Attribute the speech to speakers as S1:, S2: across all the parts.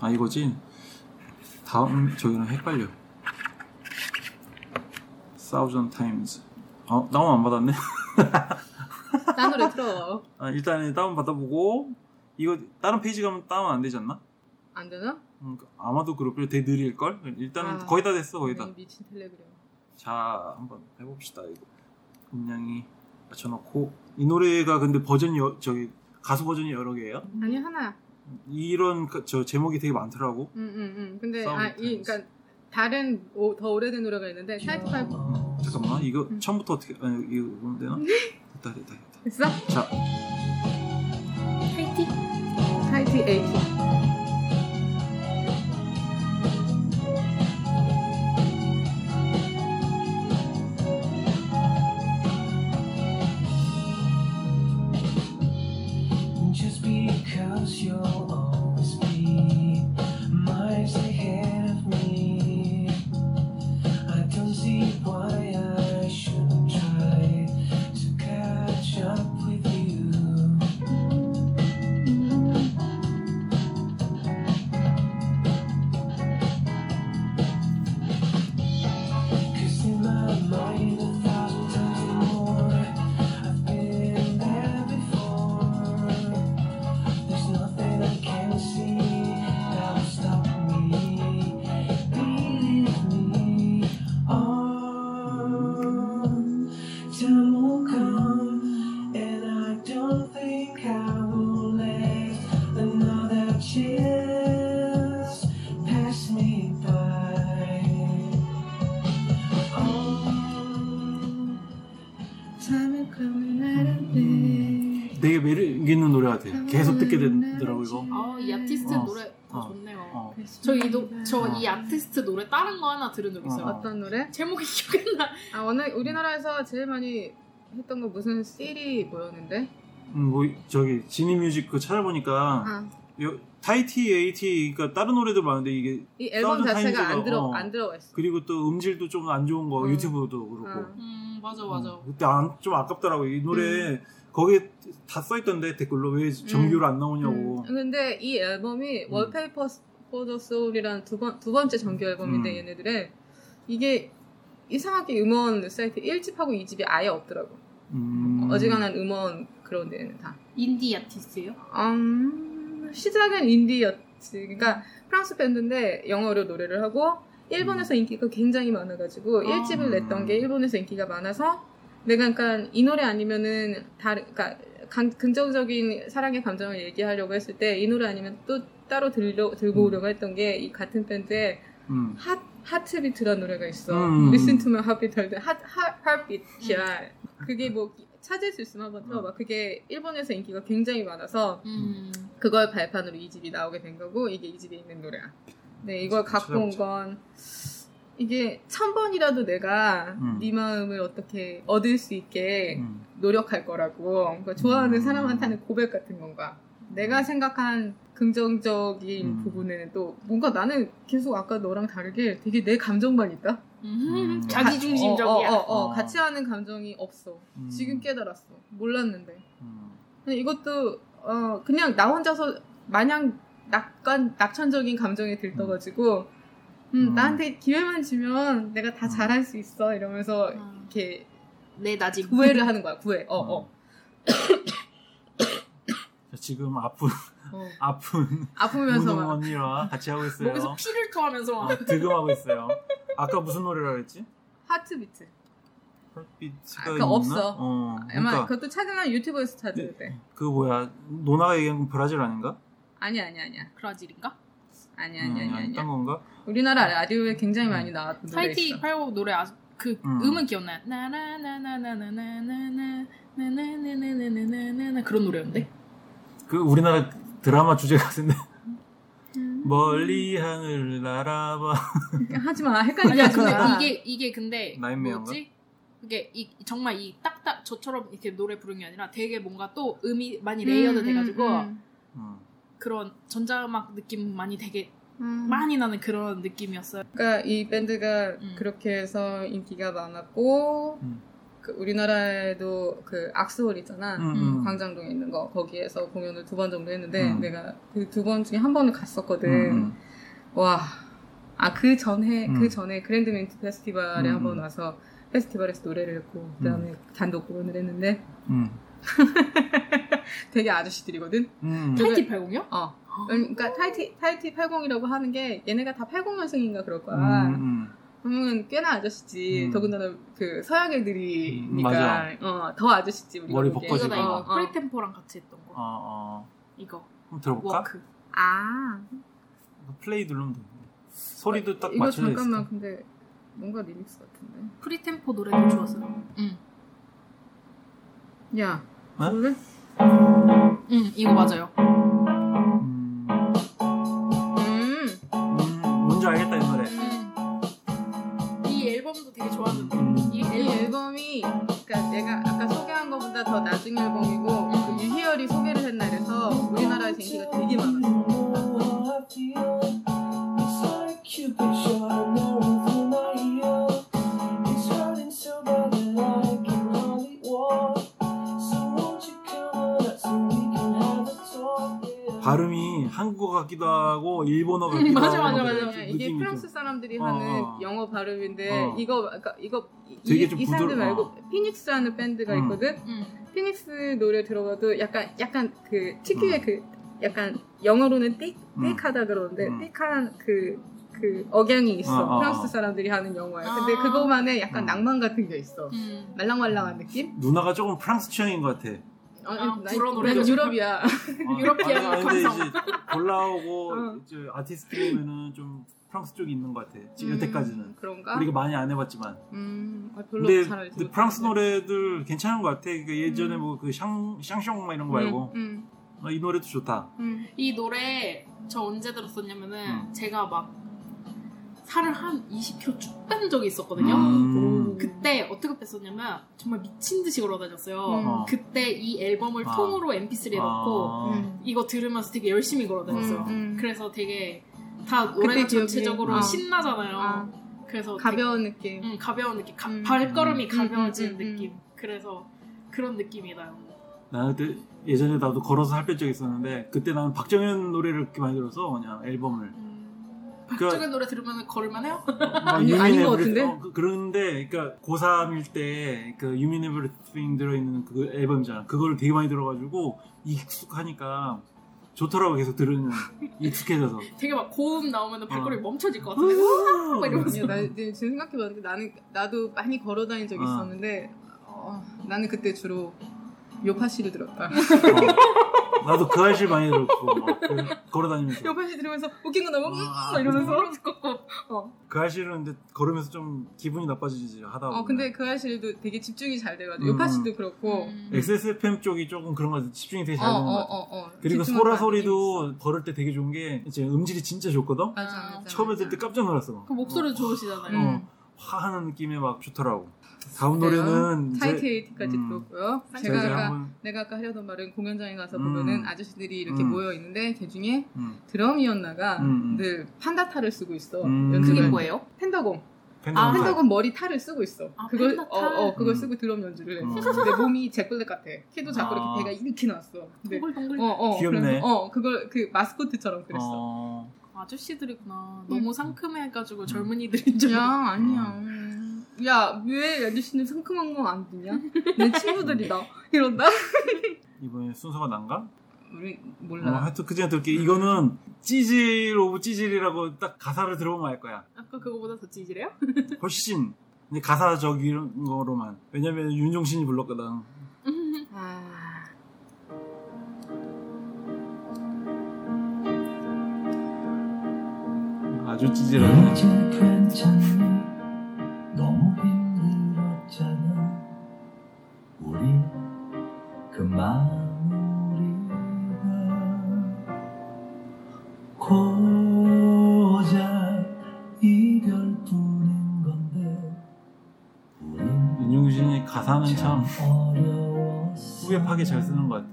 S1: 아 이거지. 다음 저기는 헷갈려. Thousand Times. 어 다운 안 받았네.
S2: 딴 노래 틀어.
S1: 아, 일단은 다운 받아보고 이거 다른 페이지 가면 다운 안 되지 않나?
S2: 안 되나?
S1: 음, 아마도 그렇고 되게 느릴 걸. 일단은
S2: 아.
S1: 거의 다 됐어 거의 다.
S2: 이 미친 텔레그램.
S1: 자 한번 해봅시다 이거. 음량이 맞춰놓고 이 노래가 근데 버전이 여- 저기 가수 버전이 여러 개예요.
S2: 아니 하나야.
S1: 이런 그- 저 제목이 되게 많더라고.
S2: 응응응. 음, 음. 근데
S1: 사운드
S2: 아, 이
S1: 타임스.
S2: 그러니까 다른 오, 더 오래된 노래가 있는데 타이틀 파이브
S1: 음, 잠깐만 이거
S2: 음.
S1: 처음부터 어떻게 아니, 이거 보면 되나? 됐다 됐다 됐다.
S2: 됐어?
S1: 자
S2: 타이티 타이티 에이티.
S3: 저이저이 아티스트 노래 다른 거 하나 들은 적 있어요.
S1: 어.
S2: 어떤 노래?
S3: 제목이 기억이 나.
S2: 아 오늘 우리나라에서 제일 많이 했던 거 무슨 시리 뭐였는데?
S1: 음, 뭐 저기 Genie Music 그 찾아보니까
S2: 아,
S1: 요, Tahiti Eighty 그러니까 다른 노래도 많은데 이게
S2: 이 앨범 자체가 안 들어
S1: 어.
S2: 안 들어가 있어.
S1: 그리고 또 음질도 좀 안 좋은 거
S2: 어.
S1: 유튜브도 그렇고.
S2: 어.
S3: 음 맞아 맞아.
S1: 음, 그때 안, 좀 아깝더라고 이 노래
S2: 음.
S1: 거기에 다 써있던데 댓글로 왜 정규로 안 나오냐고.
S2: 음, 근데 이 앨범이
S1: 음.
S2: Wallpaper for the Soul이라는 두, 번, 두 번째 정규 앨범인데
S1: 음.
S2: 얘네들의 이게 이상하게 음원 사이트 1집하고 2집이 아예 없더라고.
S1: 음.
S2: 어지간한 음원 그런 데는 다.
S3: 인디 아티스트예요?
S2: 음, 시작은 인디였지. 그러니까 프랑스 밴드인데 영어로 노래를 하고 일본에서 인기가 굉장히 많아가지고
S3: 아.
S2: 1집을 냈던 게 일본에서 인기가 많아서 내가 그러니까 이 노래 아니면은 다른 그러니까 강- 긍정적인 사랑의 감정을 얘기하려고 했을 때 이 노래 아니면 또 따로 들려, 들고
S1: 음.
S2: 오려고 했던 게 이 같은 밴드에
S1: 음.
S2: 핫 하트비트라는 노래가 있어.
S1: 음.
S2: Listen to my heartbeat 할 때, 핫, 핫, heartbeat이야. 그게 뭐, 찾을 수 있으면 한번 들어봐. 그게 일본에서 인기가 굉장히 많아서,
S3: 음.
S2: 그걸 발판으로 이 집이 나오게 된 거고, 이게 이 집에 있는 노래야. 네, 이걸 갖고 온 건, 이게 천 번이라도 내가
S1: 음.
S2: 네 마음을 어떻게 얻을 수 있게
S1: 음.
S2: 노력할 거라고. 그러니까 좋아하는
S1: 음.
S2: 사람한테 하는 고백 같은 건가. 내가 생각한 긍정적인
S1: 음.
S2: 부분에는 또 뭔가 나는 계속 아까 너랑 다르게 되게 내 감정만 있다.
S3: 음.
S1: 음.
S3: 자기 중심적이야.
S2: 어, 어, 어, 어.
S1: 어.
S2: 같이 하는 감정이 없어.
S1: 음.
S2: 지금 깨달았어. 몰랐는데.
S1: 음.
S2: 근데 이것도 어 그냥 나 혼자서 마냥 낙관 낙천적인 감정에 들떠가지고 음,
S1: 음.
S2: 나한테 기회만 주면 내가 다
S1: 음.
S2: 잘할 수 있어 이러면서
S3: 음.
S2: 이렇게
S3: 내 나지.
S2: 구애를 하는 거야 구애 어 어.
S1: 자, 지금 아픈
S2: 어.
S1: 아픈
S2: 아프면서 막
S1: 언니와 같이 하고 있어요.
S3: 목에서 피를 토하면서
S1: 어,
S3: 막.
S1: 득음하고 있어요. 아까 무슨 노래라 그랬지?
S2: 하트비트
S1: 헐빛가
S2: 아,
S1: 있나?
S2: 없어.
S1: 어,
S2: 아마
S1: 그러니까
S2: 그것도 찾으면 유튜브에서 찾을 때
S1: 그 뭐야 노나가 얘기한 건 브라질 아닌가?
S2: 아니야 아니야 아니야
S3: 브라질인가?
S2: 아니야 아니야 아니야
S1: 딴
S2: 아니야
S1: 건가?
S2: 우리나라 라디오에 굉장히 많이 나왔던 노래 있어
S3: 85 노래 아주 그
S1: 음.
S3: 음. 은 기억나요? 나나나나나나나나나 나나나나나나나나 그런 노래였는데.
S1: 그 우리나라 드라마 주제 같은데
S2: 음.
S1: 멀리 하늘 날아봐
S2: 하지 마 헷갈리게
S3: 아니야
S2: 하지
S3: 근데
S2: 마
S3: 이게 이게 근데
S1: 나인메어인가?
S3: 뭐지? 그게 이 정말 이 딱딱 저처럼 이렇게 노래 부르는 게 아니라 되게 뭔가 또 음이 많이 layered
S2: 음,
S3: 돼가지고
S2: 음,
S1: 음.
S3: 그런 전자음악 느낌 많이 되게
S2: 음.
S3: 많이 나는 그런 느낌이었어요.
S2: 그러니까 이 밴드가
S3: 음.
S2: 그렇게 해서 인기가 많았고
S1: 음.
S2: 그 우리나라에도 그 AX홀 있잖아.
S1: 음, 음.
S2: 광장동에 있는 거 거기에서 공연을 두 번 정도 했는데
S1: 음.
S2: 내가 그 두 번 중에 한 번을 갔었거든.
S1: 음,
S2: 와. 아, 그 전에,
S1: 음.
S2: 그 전에 Grand Mint Festival에
S1: 음,
S2: 한번
S1: 음.
S2: 와서 페스티벌에서 노래를 했고, 그 다음에 단독 공연을 했는데
S1: 음.
S2: 되게 아저씨들이거든?
S1: 음.
S3: Tahiti 80이요?
S2: 어. 그러니까 Tahiti, Tahiti 80이라고 하는 게 얘네가 다 80년생인가 그럴 거야.
S1: 음, 음.
S2: 그러면 꽤나 아저씨지.
S1: 음.
S2: 더군다나 그 서양 애들이니까.
S1: 맞아.
S2: 어, 더 아저씨지. 우리가
S1: 머리. 벗겨지고.
S3: 이거
S2: 어, 어.
S3: FreeTEMPO랑 같이 했던 거
S1: 어, 어.
S3: 이거
S1: 한번 들어볼까?
S3: 워크
S2: 아.
S1: 플레이 누르면 돼. 소리도 딱
S2: 이거
S1: 맞춰져 있어.
S2: 잠깐만, 근데 뭔가 리믹스 같은데.
S3: FreeTEMPO 노래도 좋았어요 응.
S2: 야,
S1: 어?
S2: 볼래?
S3: 응 이거 맞아요
S1: 음,
S2: 음.
S1: 음, 뭔지 알겠다 이 노래.
S3: 응. 이 앨범도 되게 좋았는데
S1: 음.
S2: 이이
S3: 앨범
S2: 앨범이 그러니까 내가 아까 소개한 것보다 더 나중 앨범이고
S1: 같기도 하고 일본어 같기도
S3: 맞아,
S1: 하고
S3: 맞아,
S1: 막
S3: 맞아.
S1: 그런
S2: 이게
S1: 느낌이
S2: 프랑스
S1: 좀-
S2: 사람들이
S1: 어,
S2: 하는
S1: 어.
S2: 영어 발음인데
S1: 어.
S2: 이거 그러니까 이거 이,
S1: 되게
S2: 이,
S1: 좀
S2: 이 사람들
S1: 부드러-
S2: 말고
S1: 어.
S2: 피닉스라는 밴드가
S1: 음.
S2: 있거든.
S3: 응.
S2: 피닉스 노래 들어봐도 약간 약간 그 특유의
S1: 음.
S2: 그 약간 영어로는 띡
S1: 음.
S2: 띡하다 그러는데
S1: 음.
S2: 띡한 그그 억양이 있어
S1: 어, 어,
S2: 프랑스
S1: 어.
S2: 사람들이 하는 영어야. 근데
S3: 아.
S2: 그거만의 약간
S1: 음.
S2: 낭만 같은 게 있어.
S3: 응.
S2: 말랑말랑한 느낌?
S1: 누나가 조금 프랑스 취향인 것 같아.
S2: 아니,
S3: 아,
S2: 나-
S3: 불어
S2: 난
S3: 노래죠.
S2: 유럽이야.
S1: 아, 아, 근데. 이제 골라오고
S2: 어.
S1: 이제 아티스트 보면은 좀 프랑스 쪽이 있는 것 같아. 지금
S2: 음,
S1: 여태까지는
S2: 그런가?
S1: 우리가 많이 안 해봤지만.
S2: 음, 아, 별로
S1: 근데
S2: 잘
S1: 근데 프랑스. 노래들 괜찮은 것 같아. 그 예전에
S2: 음.
S1: 뭐그 샹, 샹숑 막 이런 거 말고
S2: 음,
S1: 어, 이 노래도 좋다.
S2: 음,
S3: 이 노래 저 언제 들었었냐면은
S1: 음.
S3: 제가 막 살을 한 20kg 쭉 뺀 적이 있었거든요.
S1: 음.
S3: 그때 어떻게 뺐었냐면 정말 미친 듯이 걸어 다녔어요.
S2: 음.
S1: 어.
S3: 그때 이 앨범을
S1: 아.
S3: 통으로 MP3에 넣고
S1: 아.
S2: 음.
S3: 이거 들으면서 되게 열심히 걸어 다녔어요.
S2: 음, 음.
S3: 그래서 되게 다 노래가 전체적으로
S2: 어.
S3: 신나잖아요.
S2: 아,
S3: 그래서
S2: 가벼운 느낌.
S3: 되게, 음, 가벼운 느낌, 가-
S2: 음.
S3: 발걸음이
S2: 음,
S3: 가벼워지는
S2: 음, 음, 음.
S3: 느낌. 그래서 그런 느낌이 나요.
S1: 나는 그때 예전에 나도 걸어서 살뺀 적이 있었는데 그때 나는 박정현 노래를 그렇게 많이 들어서 그냥 앨범을
S3: 음. 박정현
S1: 그-
S3: 노래 들으면 걸을만해요?
S1: 유민
S2: 아닌 것 같은데?
S1: 어, 그, 그런데 그러니까 고3일 때 그 유민 에브리띵 들어있는 그 앨범이잖아 그거를 되게 많이 들어가지고 익숙하니까 좋더라고 계속 들으면 익숙해져서
S3: 되게 막 고음 나오면 발걸음이
S1: 어.
S3: 멈춰질 것 같은데. 막 이러면서.
S2: 나 지금 생각해봤는데 나는 나도 많이 걸어 다닌 적이
S1: 어.
S2: 있었는데 어, 나는 그때 주로 요파씨를 들었다.
S1: 어, 나도 그 알실 많이 들었고 막 그, 걸어다니면서
S2: 요파씨 들으면서 웃긴 거 나오면 음,
S1: 아,
S2: 막 이러면서.
S3: 어.
S1: 그 알실은 근데 걸으면서 좀 기분이 나빠지지 하다 보면
S2: 어 근데 그 아실도 되게 집중이 잘 돼가지고
S1: 음,
S2: 요파씨도 그렇고.
S3: 음.
S1: XSFM 쪽이 조금 그런 거 같아 집중이 되게 잘 되는 것 같아
S2: 어, 어.
S1: 그리고
S2: 집중을
S1: 소라 소리도 걸을 때 되게 좋은 게 이제 음질이 진짜 좋거든
S2: 맞아, 맞아.
S1: 처음에 들을 때 깜짝 놀랐어
S3: 그 목소리 좋으시잖아요.
S2: 음.
S1: 어, 화하는 느낌이 막 좋더라고 다음? 노래는
S2: 에이티까지
S1: 음.
S2: 들었고요.
S1: 제가
S2: 아까
S1: 한번
S2: 내가 아까 하려던 말은 공연장에 가서
S1: 음.
S2: 보면은 아저씨들이 이렇게
S1: 음.
S2: 모여 있는데 그 중에
S1: 음,
S2: 드럼이었나가
S1: 음, 음.
S2: 늘 판다타를 쓰고 있어.
S1: 음.
S3: 그게. 뭐예요?
S2: 펜더공.
S1: 팬덤
S3: 아,
S1: 아,
S2: 펜더공 머리 탈을 쓰고 있어.
S3: 아,
S2: 그걸? 어, 어 그걸
S1: 음.
S2: 쓰고 드럼 연주를 해.
S1: 음.
S2: 근데 몸이 잭블랙 같아. 키도 작고
S1: 아.
S2: 이렇게 배가 이렇게 나왔어. 근데
S3: 동글동글.
S2: 어, 어,
S1: 귀엽네.
S2: 그래서, 어, 그걸 그 마스코트처럼 그랬어.
S1: 어,
S3: 아저씨들이구나.
S2: 음.
S3: 너무 상큼해가지고 젊은이들인 줄.
S2: 야. 아니야. 야, 왜 아저씨는 상큼한 거안 드냐? 내 친구들이다. 이런다?
S1: 이번에 순서가 난가?
S2: 우리
S1: 어,
S2: 몰라.
S1: 하여튼 그 전에 들게 이거는 찌질 of 찌질이라고 딱 가사를 들어보면 알 거야
S3: 아까 그거보다 더 찌질해요?
S1: 훨씬 근데 가사적인 거로만 왜냐면 윤종신이 불렀거든
S2: 아,
S1: 아주 찌질하네
S4: 그 마무리가 고작 이별뿐인 건데 우린
S1: 윤종신이 가사는 참
S4: 어려웠어.
S1: 후회하게 잘 쓰는 것 같아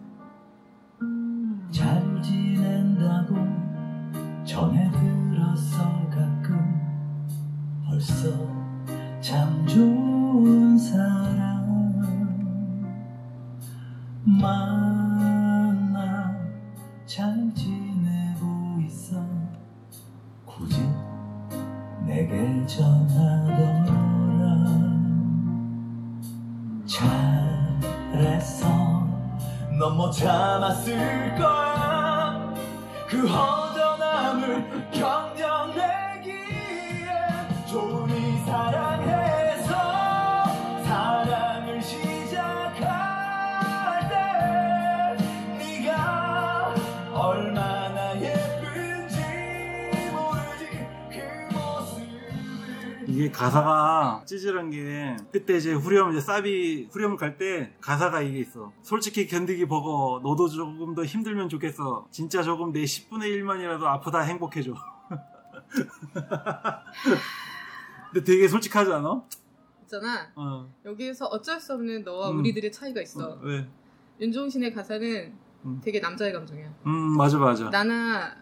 S5: 그때
S1: 이제 후렴 이제 사비 후렴을 갈 때 가사가 이게 있어. 솔직히 견디기 버거 너도 조금 더 힘들면 좋겠어. 진짜 조금 내 10분의 1만이라도 아프다 행복해져. 근데 되게 솔직하지 않아?
S2: 있잖아.
S1: 어.
S2: 여기에서 어쩔 수 없는 너와
S1: 음.
S2: 우리들의 차이가 있어.
S1: 어, 왜?
S2: 윤종신의 가사는
S1: 음.
S2: 되게 남자의 감정이야.
S1: 음 맞아 맞아.
S2: 나나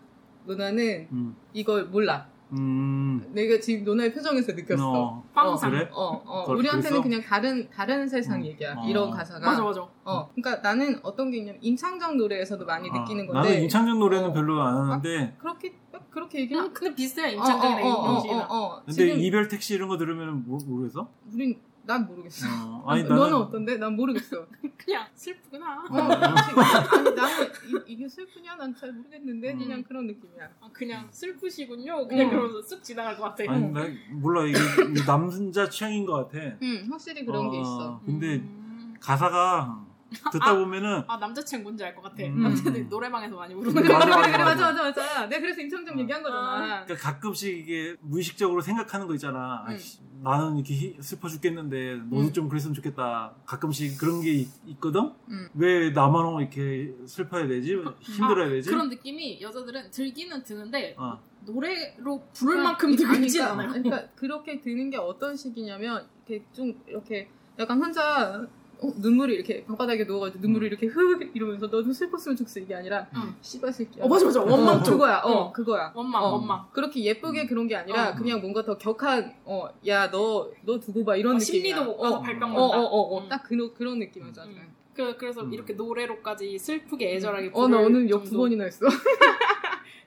S2: 누나는
S1: 음.
S2: 이걸 몰라.
S1: 음.
S2: 내가 지금 누나의 표정에서 느꼈어.
S1: 어.
S3: 빵상.
S1: 그래?
S2: 어, 어.
S1: 그걸
S2: 우리한테는
S1: 그랬어?
S2: 그냥 다른 다른 세상
S1: 음.
S2: 얘기야.
S1: 어.
S2: 이런 가사가.
S3: 맞아 맞아.
S2: 어. 그러니까 나는 어떤 게 있냐면 임창정 노래에서도 많이
S1: 아,
S2: 느끼는 건데.
S1: 나는 임창정 노래는
S2: 어.
S1: 별로 안 하는데
S2: 그렇게 그렇게 얘기는
S3: 그냥 근데 비슷해
S2: 어,
S3: 임창정이랑
S2: 어, 어,
S3: 윤종신이랑.
S2: 어, 어, 어.
S1: 근데
S2: 지금
S1: 이별 택시 이런 거 들으면 모, 모르겠어?
S2: 우린 난 모르겠어.
S1: 어, 아니
S2: 너는
S1: 나는
S2: 어떤데? 난 모르겠어.
S3: 그냥 슬프구나.
S2: 어, 아니, 나는 이, 게 슬프냐? 난 잘 모르겠는데
S1: 음.
S2: 그냥 그런 느낌이야.
S3: 아, 그냥 슬프시군요. 그냥
S2: 응.
S3: 그러면서 쓱 지나갈 것 같아.
S1: 아니 나 몰라 이게 남자 취향인 것 같아.
S2: 응, 확실히 그런 게
S1: 어,
S2: 있어.
S1: 근데
S3: 음.
S1: 가사가 듣다 보면은
S3: 아 남자 책 뭔지 알 것 같아.
S1: 음.
S3: 남자들이 노래방에서 많이 부르는
S2: 그래,
S3: 거.
S1: 맞아,
S2: 그래,
S1: 맞아, 맞아.
S2: 맞아, 맞아. 내가 그래서 임창정
S1: 어.
S2: 얘기한 거잖아.
S1: 그러니까 가끔씩 이게 무의식적으로 생각하는 거 있잖아.
S2: 응.
S1: 아이씨, 나는 이렇게 히- 슬퍼 죽겠는데 너도
S2: 응.
S1: 좀 그랬으면 좋겠다. 가끔씩 그런 게 있, 있거든.
S2: 응.
S1: 왜 나만 이렇게 슬퍼야 되지? 힘들어야 되지?
S3: 그런 느낌이 여자들은 들기는 드는데
S1: 어.
S3: 노래로 부를 만큼
S2: 아니,
S3: 들고 있진
S2: 그러니까,
S3: 않아요.
S2: 그러니까 그렇게 드는 게 어떤 식이냐면 이렇게 좀 이렇게 약간 혼자 어, 눈물이 이렇게 방바닥에 누워가지고 눈물을 이렇게 흐 이러면서 너도 슬펐으면 좋겠어 이게 아니라
S3: 응.
S2: 씨발 새끼야.
S3: 어 맞아 맞아 원망
S1: 어.
S2: 그거야. 어,
S3: 어.
S2: 그거야.
S3: 원망
S2: 어.
S3: 원망.
S2: 그렇게 예쁘게 그런 게 아니라
S3: 어.
S2: 그냥 뭔가 더 격한 어야 너 너 두고 봐 이런
S3: 어,
S2: 느낌이야.
S3: 심리도
S2: 어,
S3: 어, 발병
S2: 어,
S3: 난다.
S2: 어, 어, 어,
S3: 음.
S2: 딱 그런 그런 느낌이죠.
S3: 음. 그, 그래서
S1: 음.
S3: 이렇게 노래로까지 슬프게 애절하게
S2: 어, 나
S3: 부를
S2: 오늘 욕두
S3: 정도.
S2: 번이나 했어.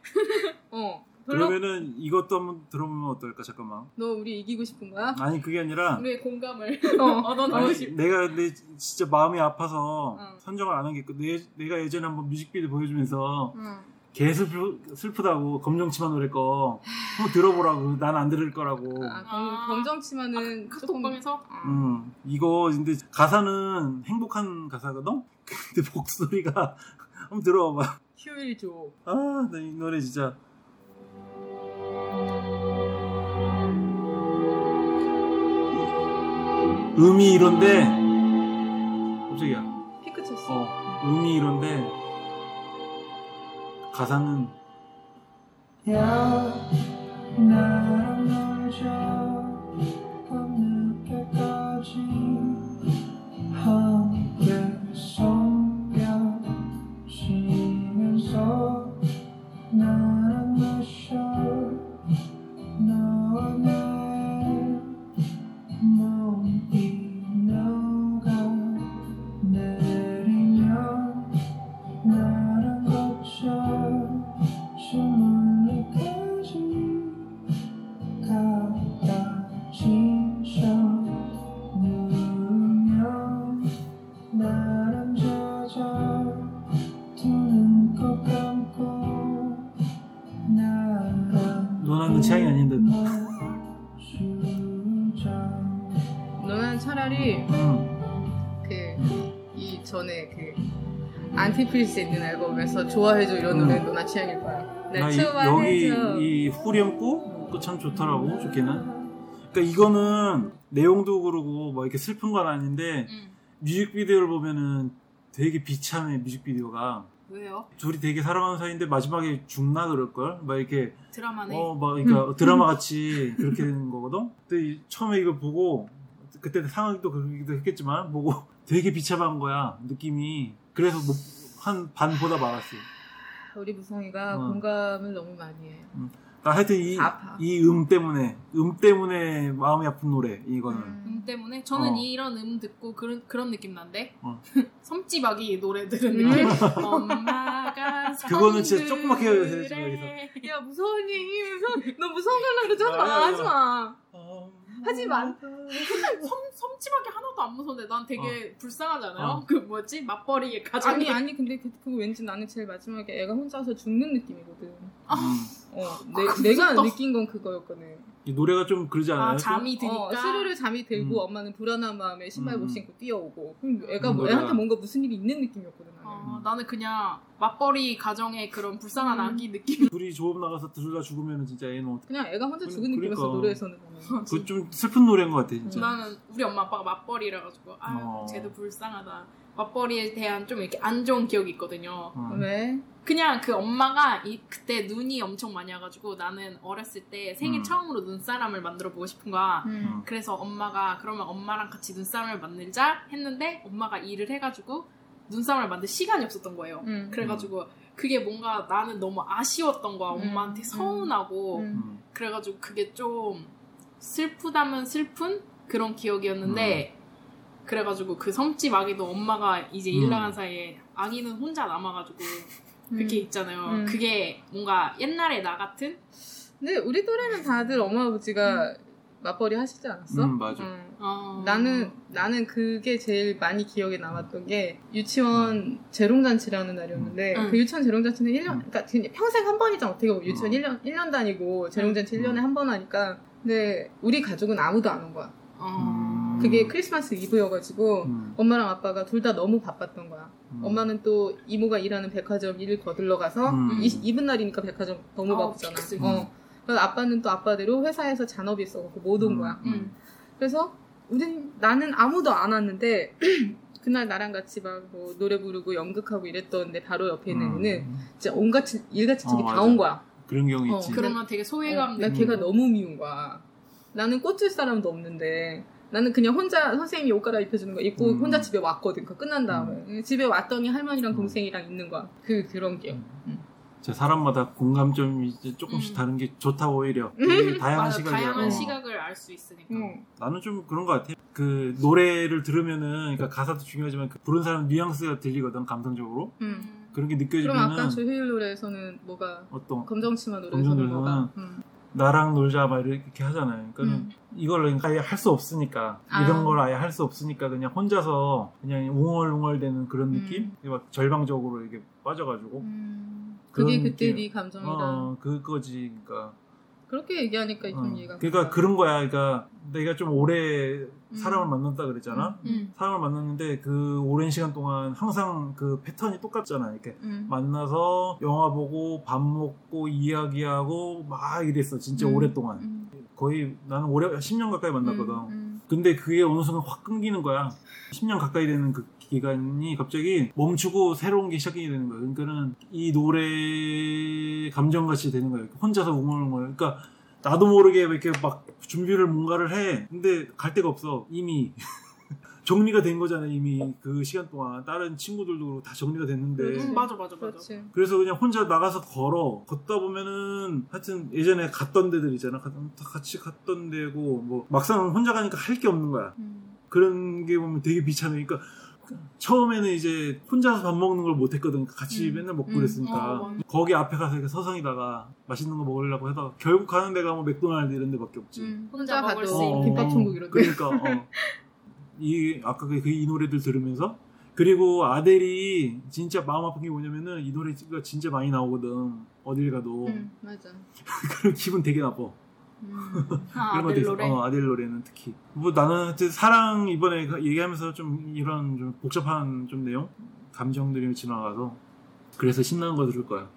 S2: 어.
S1: 그러면은 이것도 한번 들어보면 어떨까? 잠깐만.
S2: 너 우리 이기고 싶은 거야?
S1: 아니 그게 아니라
S3: 우리의 공감을
S2: 어.
S3: 얻어내고
S1: 아니,
S3: 싶.
S1: 내가 근데 진짜 마음이 아파서
S2: 어.
S1: 선정을 안 한 게 있고 내, 내가 예전에 한번 뮤직비디오 보여주면서
S2: 응.
S1: 개 슬프, 슬프다고 검정치마 노래 거 한번 들어보라고 난 안 들을 거라고
S2: 아, 검,
S3: 아.
S2: 검정치마는 조금
S3: 카톡방에서
S2: 어.
S1: 음, 이거 근데 가사는 행복한 가사거든? 근데 목소리가 한번 들어봐봐
S2: 휴일 줘.
S1: 아나 이 노래 진짜 음이 이런데 깜짝이야
S2: 피크 쳤어.
S1: 어, 음이 이런데 가사는
S4: 나
S2: 좋아해줘 이런
S1: 음.
S2: 노래 너나 취향일 거야.
S1: 날나 이. 여기 이 후렴구 그참 좋더라고 좋기는 그러니까 이거는 내용도 그러고 뭐 이렇게 슬픈 건 아닌데
S3: 음.
S1: 뮤직비디오를 보면은 되게 비참해 뮤직비디오가
S3: 왜요?
S1: 둘이 되게 사랑하는 사이인데 마지막에 죽나 그럴걸? 막 이렇게
S3: 드라마네.
S1: 어, 막, 그러니까 드라마 같이 그렇게 되는 거거든? 근데 이- 처음에 이거 보고, 그때 상황도 그러기도 했겠지만, 보고 되게 비참한 거야, 느낌이. 그래서 뭐, 한 반보다 말았어.
S2: 우리 무성이가
S1: 어.
S2: 공감을 너무 많이 해.
S1: 나 하여튼 이,
S2: 아파.
S1: 이 음 때문에, 음 때문에 마음이 아픈 노래, 이거는.
S3: 음 때문에 저는
S1: 어.
S3: 이런 음 듣고 그런 그런 느낌 난데
S1: 어.
S3: 섬지박이 노래 들은
S2: 음.
S3: 느낌 엄마가
S1: 그거는 진짜 조그맣게 해야 여기서.
S2: 야 무서운 얘기 무서운 너 무서운 걸로 그러지 마
S1: 아,
S2: 하지 마 하지 마
S3: 섬, 섬집하게 하나도 안 무서운데 난 되게 불쌍하지 않아요?
S1: 어.
S3: 그 뭐지? 맞벌이의 가정이
S2: 아니 아니 근데 그, 그거 왠지 나는 제일 마지막에 애가 혼자서 죽는 느낌이거든
S1: 음.
S2: 어
S3: 아,
S2: 내,
S3: 그
S2: 내가
S3: 무섭다.
S2: 느낀 건 그거였거든
S1: 이 노래가 좀 그러지 않아요?
S3: 아 잠이 드니까
S2: 어, 스르르 잠이 들고
S1: 음.
S2: 엄마는 불안한 마음에 신발
S1: 음.
S2: 못 신고 뛰어오고 그럼 애가
S1: 음,
S2: 뭐, 애한테 뭔가 무슨 일이 있는 느낌이었거든 나는
S3: 어, 나는 그냥 맞벌이 가정의 그런 불쌍한
S2: 음.
S3: 아기 느낌
S1: 둘이 조업 나가서 둘 다 죽으면 진짜 애는 어떡해.
S2: 그냥 애가 혼자
S1: 그-
S2: 죽은 느낌이었어
S1: 그러니까.
S2: 노래에서는 나는.
S1: 그거 좀 슬픈 노래인 것 같아 진짜.
S3: 나는 우리 엄마 아빠가 맞벌이라 가지고 아
S1: 어.
S3: 쟤도 불쌍하다 맞벌이에 대한 좀 이렇게 안 좋은 기억이 있거든요
S1: 어.
S2: 왜?
S3: 그냥 그 엄마가 이 그때 눈이 엄청 많이 와가지고 나는 어렸을 때 생애
S1: 음.
S3: 처음으로 눈사람을 만들어 보고 싶은 거야
S2: 음.
S3: 그래서 엄마가 그러면 엄마랑 같이 눈사람을 만들자 했는데 엄마가 일을 해가지고 눈사람을 만들 시간이 없었던 거예요
S2: 음.
S3: 그래가지고 그게 뭔가 나는 너무 아쉬웠던 거야
S2: 음.
S3: 엄마한테
S2: 음.
S3: 서운하고
S2: 음.
S1: 음.
S3: 그래가지고 그게 좀 슬프다면 슬픈 그런 기억이었는데 그래가지고 그 섬집 아기도 엄마가 이제 일
S1: 음.
S3: 나간 사이에 아기는 혼자 남아가지고 그렇게 있잖아요.
S2: 음.
S3: 그게 뭔가 옛날에 나 같은
S2: 근데 우리 또래는 다들 엄마 아버지가 맞벌이 하시지 않았어?
S1: 음, 맞아.
S2: 응.
S3: 어...
S2: 나는 나는 그게 제일 많이 기억에 남았던 게 유치원 재롱잔치라는 날이었는데
S3: 음.
S2: 그 유치원 재롱잔치는 1년
S1: 음.
S2: 그러니까 그냥 평생 한 번이잖아 어떻게 보면 유치원
S1: 음.
S2: 1년 1년 다니고 재롱잔치
S1: 음.
S2: 1년에 한 번 하니까 근데 우리 가족은 아무도 안 온 거야.
S3: 어...
S2: 그게 크리스마스 이브여가지고
S1: 음.
S2: 엄마랑 아빠가 둘 다 너무 바빴던 거야.
S1: 음.
S2: 엄마는 또 이모가 일하는 백화점 일 거들러 가서
S1: 음.
S2: 이, 이분 날이니까 백화점 너무
S3: 어,
S2: 바쁘잖아. 어. 그래서 아빠는 또 아빠대로 회사에서 잔업이 있어갖고 못온
S1: 음.
S2: 거야.
S3: 음.
S2: 그래서 우린 나는 아무도 안 왔는데 그날 나랑 같이 막 뭐 노래 부르고 연극하고 이랬던 데 바로 옆에 있는
S1: 음.
S2: 애는 진짜 온갖 일같이 저기
S1: 어,
S2: 다
S1: 맞아.
S2: 온 거야.
S1: 그런 경우
S2: 어,
S1: 있지.
S2: 그래.
S3: 그러면 되게 소외감
S2: 어, 나 걔가 너무 미운 거야. 나는 꽂을 사람도 없는데 나는 그냥 혼자 선생님이 옷 갈아입혀주는 거 입고
S1: 음.
S2: 혼자 집에 왔거든. 그 끝난 다음에 집에 왔더니 할머니랑 동생이랑 있는 거야. 그 그런 기억.
S1: 자, 사람마다 공감점이 이제 조금씩
S3: 음.
S1: 다른 게 좋다 오히려. 되게 다양한 시각이
S3: 다양한
S1: 어.
S3: 시각을 알 수 있으니까
S2: 응.
S1: 나는 좀 그런 것 같아. 그 노래를 들으면은 그러니까 가사도 중요하지만 그 부른 사람 뉘앙스가 들리거든 감성적으로.
S2: 응.
S3: 음.
S1: 그런 게
S2: 그럼
S1: 느껴지면은
S2: 아까 조효일 노래에서는 뭐가
S1: 어떤
S2: 검정치마 노래에서는
S1: 검정
S2: 뭐가? 응.
S1: 나랑 놀자 막 이렇게 하잖아요. 그러니까
S2: 음.
S1: 이걸 아예 할 수 없으니까
S2: 아.
S1: 이런 걸 아예 할 수 없으니까 그냥 혼자서 그냥 웅얼웅얼대는 그런
S2: 음.
S1: 느낌? 막 절방적으로 이렇게 빠져가지고
S2: 음. 그게 그때
S1: 느낌.
S2: 네 감정이다.
S1: 어 그거지. 그러니까
S2: 그렇게 얘기하니까 좀
S1: 어.
S2: 이해가.
S1: 그러니까. 그런 거야. 그러니까 내가 좀 오래 사람을 만났다 그랬잖아.
S2: 음.
S1: 사람을 만났는데 그 오랜 시간 동안 항상 그 패턴이 똑같잖아. 이렇게
S2: 음.
S1: 만나서 영화 보고 밥 먹고 이야기하고 막 이랬어. 진짜
S2: 음.
S1: 오랫동안.
S2: 음.
S1: 거의 나는 오래 10년 가까이 만났거든.
S2: 음. 음.
S1: 근데 그게 어느 순간 확 끊기는 거야. 10년 가까이 되는 그 기간이 갑자기 멈추고 새로운 게 시작이 되는 거야. 그러니까는 이 노래 감정같이 되는 거야. 혼자서 웅얼웅얼. 그러니까 나도 모르게 이렇게 막 준비를 뭔가를 해. 근데 갈 데가 없어. 이미. 정리가 된 거잖아, 이미. 그 시간 동안. 다른 친구들도 다 정리가 됐는데.
S3: 음, 맞아 맞아 맞아
S2: 그렇지.
S1: 그래서 그냥 혼자 나가서 걸어. 걷다 보면은 하여튼 예전에 갔던 데들 있잖아. 다 같이 갔던 데고 뭐 막상 혼자 가니까 할 게 없는 거야.
S2: 음.
S1: 그런 게 보면 되게 비참해. 그러니까 처음에는 이제 혼자서 밥 먹는 걸 못했거든. 같이
S2: 음.
S1: 맨날 먹고
S2: 음.
S1: 그랬으니까.
S3: 어.
S1: 거기 앞에 가서 이렇게 서성이다가 맛있는 거 먹으려고 하다가 결국 가는 데가 뭐 맥도날드 이런 데밖에 없지.
S2: 음.
S3: 혼자
S2: 혼자
S3: 먹을 수 있는.
S2: 김밥 천국 이런 데.
S1: 그러니까 어. 이 아까 그 이 노래들 들으면서 그리고 아델이 진짜 마음 아픈 게 뭐냐면은 이 노래가 진짜 많이 나오거든. 어딜 가도
S2: 음, 맞아.
S1: 그럼 기분 되게 나빠.
S2: 음.
S3: 아,
S1: 있어.
S3: 노래
S1: 어, 아델 노래는 특히. 뭐 나는 하여튼 사랑 이번에 그 얘기하면서 좀 이런 좀 복잡한 좀 내용, 감정들이 지나가서 그래서 신나는 거 들을 거야.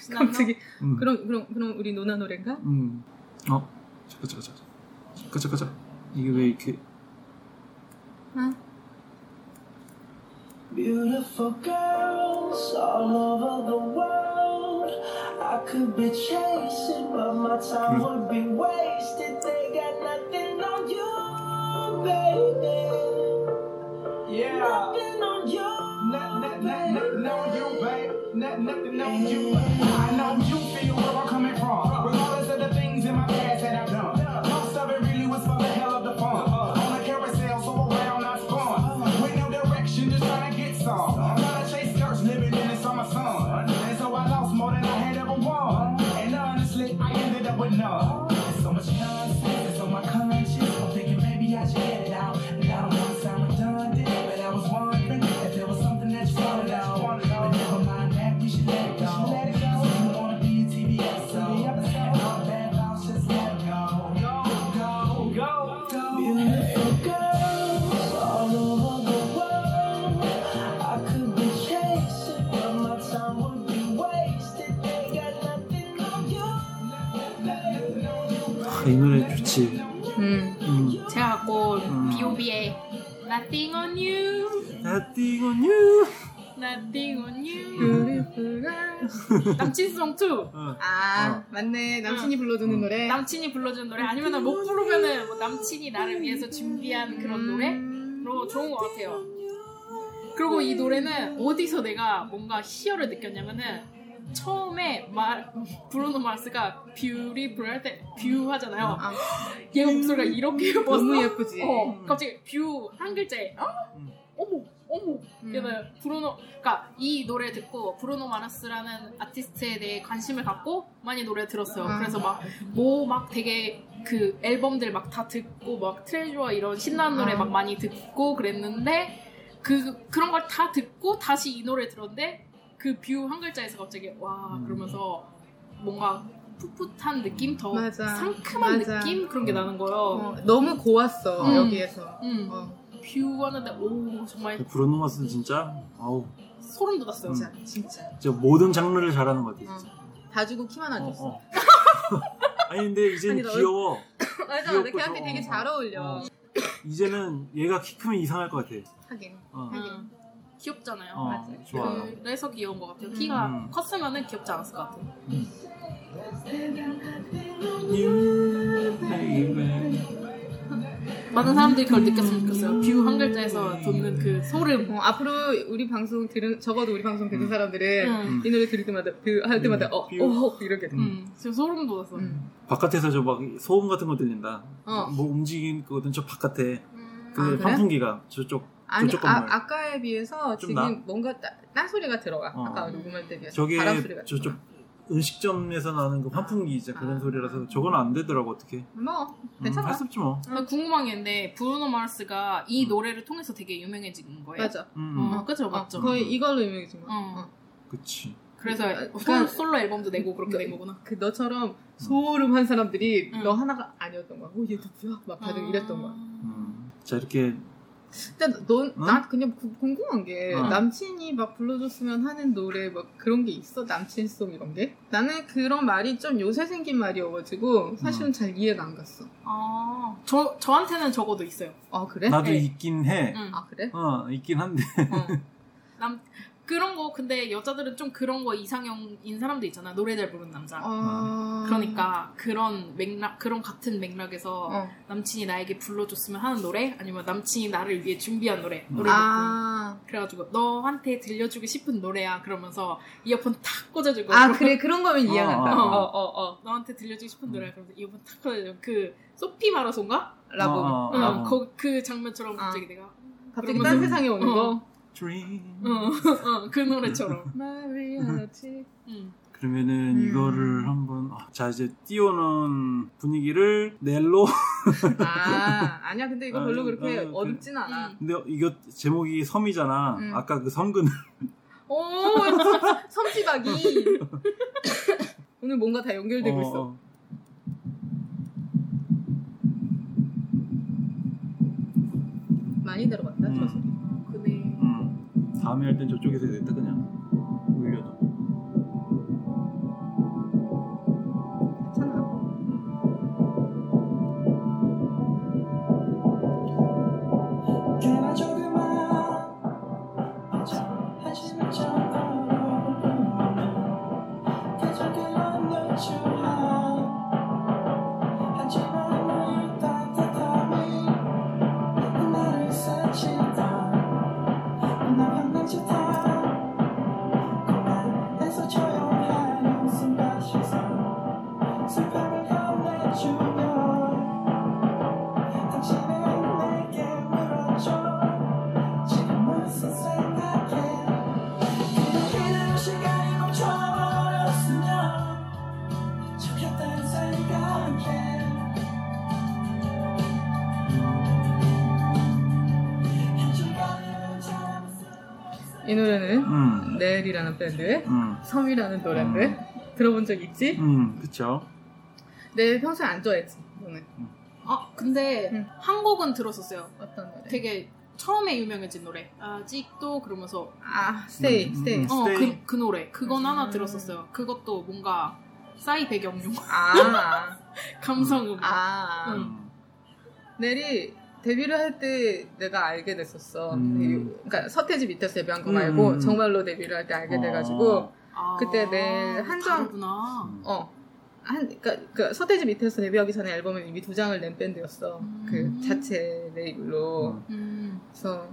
S3: 신났나?
S2: 갑자기
S1: 음.
S2: 그럼 그럼 그럼 우리 노나 노래인가?
S1: 음. 어. 잠깐 잠깐 잠깐. 잠깐 잠깐 잠깐. 이게 왜 이렇게
S5: Beautiful girls all over the world. I could be chasing, but my time would be wasted. They got nothing on you, baby.
S6: Yeah.
S5: Nothing on you.
S6: Nothing on you, babe. Nothing on you. I know you feel where I'm coming from. Regardless of the things in my past that I've done.
S3: Nothing on You. 남친송 2.
S1: 어.
S2: 아 맞네 남친이 불러주는
S1: 음.
S2: 노래.
S3: 남친이 불러준 노래 아니면 못 부르면은 뭐 남친이 나를 위해서 준비한 그런 노래?
S2: 음.
S3: 그런 거 좋은 것 같아요. 그리고 이 노래는 어디서 내가 뭔가 희열을 느꼈냐면은 처음에 마, 브루노 마스가 beautiful 할때 뷰 하잖아요.
S2: 아,
S3: 얘 목소리가 이렇게 예뻤어.
S2: 너무 예쁘지.
S3: 어, 갑자기 뷰 한 글자에 어?
S1: 음.
S3: 어머 어머
S2: 음.
S3: 그래서 브루노 그러니까 이 노래를 듣고 브루노 마르스라는 아티스트에 대해 관심을 갖고 많이 노래 들었어요.
S2: 아.
S3: 그래서 막 뭐 막 되게 그 앨범들 막 다 듣고 막 Treasure와 이런 신나는 노래
S2: 아.
S3: 막 많이 듣고 그랬는데 그 그런 걸 다 듣고 다시 이 노래 들었는데 그 뷰 한 글자에서 갑자기 와
S1: 음.
S3: 그러면서 뭔가 풋풋한 느낌 더
S2: 맞아.
S3: 상큼한
S2: 맞아.
S3: 느낌 그런 게 나는 거예요.
S2: 어, 너무 고왔어
S3: 음.
S2: 여기에서.
S3: 음.
S2: 어,
S3: 뷰 하는데 오 정말
S1: 브루노 마스는 진짜 아우
S3: 소름 돋았어요.
S1: 음.
S2: 진짜 진짜.
S1: 진짜 모든 장르를 잘하는 것 같아. 진짜.
S2: 다 주고 키만 안
S1: 어,
S2: 줬어.
S1: 어. 아니 근데 이제는
S2: 아니, 너-
S1: 귀여워.
S2: 맞아,
S1: 귀엽고
S2: 맞아. 걔한테
S1: 저-
S2: 되게 잘 어울려.
S1: 어. 이제는 얘가 키 크면 이상할 것 같아.
S2: 하긴.
S1: 어.
S3: 음. 귀엽잖아요.
S1: 어,
S2: 맞아.
S1: 좋아.
S3: 그래서 귀여운 것 같아요. 키가
S1: 음.
S3: 컸으면은 귀엽지 않았을 것 같아요.
S1: You, baby.
S3: 많은 사람들이 그걸 느꼈으면 좋겠어요. 뷰 한 글자에서 돋는 그 소름.
S2: 어, 앞으로 우리 방송 들은 적어도 우리 방송 듣는
S1: 음.
S2: 사람들은
S3: 음.
S2: 이 노래 들을 때마다 그할 때마다
S1: 음.
S2: 어,
S1: 뷰.
S2: 어, 이렇게 돼.
S3: 음. 지금 소름 돋았어.
S2: 음.
S1: 바깥에서 저 막 소음 같은 거 들린다.
S2: 어.
S1: 뭐 움직이는 거든 저 바깥에 그
S2: 아?
S1: 환풍기가 저쪽
S2: 아니
S1: 저쪽
S2: 아,
S1: 건물.
S2: 아까에 비해서
S1: 좀
S2: 지금
S1: 나?
S2: 뭔가 따, 딴 소리가 들어가.
S1: 어.
S2: 아까 녹음할 때 비해서
S1: 저게
S2: 바람 소리가
S1: 저쪽
S2: 들어가.
S1: 음식점에서 나는 그 환풍기 진짜 그런
S2: 아.
S1: 소리라서 저건 안 되더라고 어떻게.
S2: 뭐
S1: 음,
S2: 괜찮아.
S1: 할수 없지 뭐.
S3: 나 궁금한 게 있는데 브루노 마르스가 이 노래를 통해서 되게 유명해진 거예요.
S2: 맞아.
S1: 음,
S3: 어, 그죠,
S2: 어,
S3: 맞죠.
S2: 거의 이걸로 유명해진 거야.
S3: 어.
S2: 어.
S1: 그치.
S3: 그래서
S2: 어,
S3: 솔-
S2: 그러니까-
S3: 솔로 앨범도 내고 그렇게 된 거구나.
S2: 그 너처럼 소름 한 사람들이
S3: 응.
S2: 너 하나가 아니었던 거야. 오, 얘 누구야? 막 다들 이랬던 거야.
S1: 음. 자 이렇게
S2: 근데 넌,
S1: 응?
S2: 나 그냥 구- 궁금한 게
S1: 어.
S2: 남친이 막 불러줬으면 하는 노래 막 그런 게 있어? 남친송 이런 게? 나는 그런 말이 좀 요새 생긴 말이어가지고 사실은
S1: 음.
S2: 잘 이해가 안 갔어.
S3: 아, 저, 저한테는 적어도 있어요.
S2: 아 그래?
S1: 나도
S3: 네.
S1: 있긴 해.
S2: 아 그래?
S1: 어 있긴 한데
S2: 어.
S3: 남, 그런 거, 근데 여자들은 좀 그런 거 이상형인 사람도 있잖아. 노래 잘 부르는 남자.
S2: 어...
S3: 그러니까 그런 맥락, 그런 같은 맥락에서
S2: 어.
S3: 남친이 나에게 불러줬으면 하는 노래? 아니면 남친이 나를 위해 준비한 노래? 노래 듣고.
S2: 아,
S3: 그래가지고 너한테 들려주고 싶은 노래야. 그러면서 이어폰 탁 꽂아주고.
S2: 아
S3: 그러면
S2: 그래 그런 거면 이해한다.
S1: 어,
S2: 어
S1: 어.
S2: 어 어.
S3: 너한테 들려주고 싶은 노래야. 그러면서 이어폰 탁 꽂아주고. 그 소피 마라손가?
S2: 라고
S1: 어, 어,
S3: 응,
S1: 어.
S3: 거- 그 장면처럼
S2: 아.
S3: 갑자기 내가
S2: 갑자기 딴 세상에 오는
S3: 어.
S2: 거.
S1: Dream.
S3: 어, 어, 그 노래처럼.
S2: 마리아치.
S3: 응.
S1: 그러면은
S2: 음.
S1: 이거를 한번 아, 자 이제 띄워놓은 분위기를 넬로
S2: 아 아니야 근데 이거 별로
S1: 아,
S2: 그렇게
S1: 아, 그-
S2: 어둡진 않아.
S3: 음.
S1: 근데 이거 제목이 섬이잖아
S2: 음.
S1: 아까 그 섬근
S2: 오 섬지박이. 오늘 뭔가 다 연결되고
S1: 어,
S2: 있어.
S1: 어.
S2: 많이.
S1: 음. 다음에 할 땐 저쪽에서 냈다 그냥
S5: 음.
S2: 넬이라는 밴드의
S1: 음.
S2: 섬이라는 노래인데 들어본 적 있지?
S1: 음, 그쵸.
S2: 내 평소에 안 좋아했지. 너는
S3: 아, 근데
S2: 응.
S3: 한 곡은 들었었어요.
S2: 어떤 노래?
S3: 되게 처음에 유명해진 노래. 아직도 그러면서
S2: 아 Stay
S1: 음,
S2: Stay.
S1: 음,
S3: 어,
S1: Stay.
S3: 그, 그 노래. 그건 하나
S2: 음.
S3: 들었었어요. 그것도 뭔가 싸이 배경용
S2: 아,
S3: 감성음.
S2: 아.
S1: 음.
S2: 넬이 데뷔를 할 때 내가 알게 됐었어.
S1: 음.
S2: 데뷔- 그러니까 서태지 밑에서 데뷔한 거
S1: 음,
S2: 말고
S1: 음.
S2: 정말로 데뷔를 할 때 알게
S1: 어.
S2: 돼가지고
S3: 아,
S2: 그때 내 한정-
S3: 다르구나.
S1: 음.
S2: 어. 한, 그니까, 그, 서태지 밑에서 데뷔하기 전에 앨범을 이미 두 장을 낸 밴드였어.
S3: 음.
S2: 그 자체 레이블로.
S3: 음.
S2: 그래서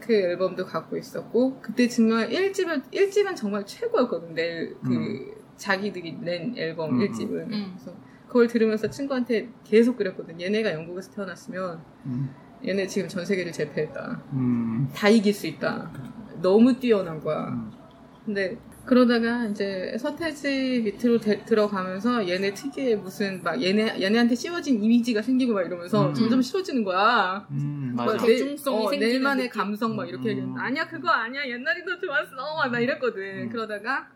S2: 그 앨범도 갖고 있었고, 그때 정말 1집은, 1집은 정말 최고였거든. 내, 그,
S1: 음.
S2: 자기들이 낸 앨범
S1: 음.
S2: 1집은.
S3: 음.
S2: 그래서 그걸 들으면서 친구한테 계속 그랬거든. 얘네가 영국에서 태어났으면,
S1: 음.
S2: 얘네 지금 전 세계를 제패했다.
S1: 음.
S2: 다 이길 수 있다. 너무 뛰어난 거야.
S1: 음.
S2: 근데 그러다가 이제 서태지 밑으로 데- 들어가면서 얘네 특유의 무슨 막 얘네 얘네한테 씌워진 이미지가 생기고 막 이러면서
S1: 음.
S2: 점점 싫어지는 거야.
S1: 음.
S2: 막
S1: 맞아.
S2: 내-
S3: 대중성이
S2: 어,
S3: 생기는
S2: 내일만의
S3: 느낌.
S2: 감성 막 이렇게
S1: 음.
S2: 얘기했는데 아니야 그거 아니야 옛날이 더 좋았어 막 나 이랬거든.
S1: 음.
S2: 그러다가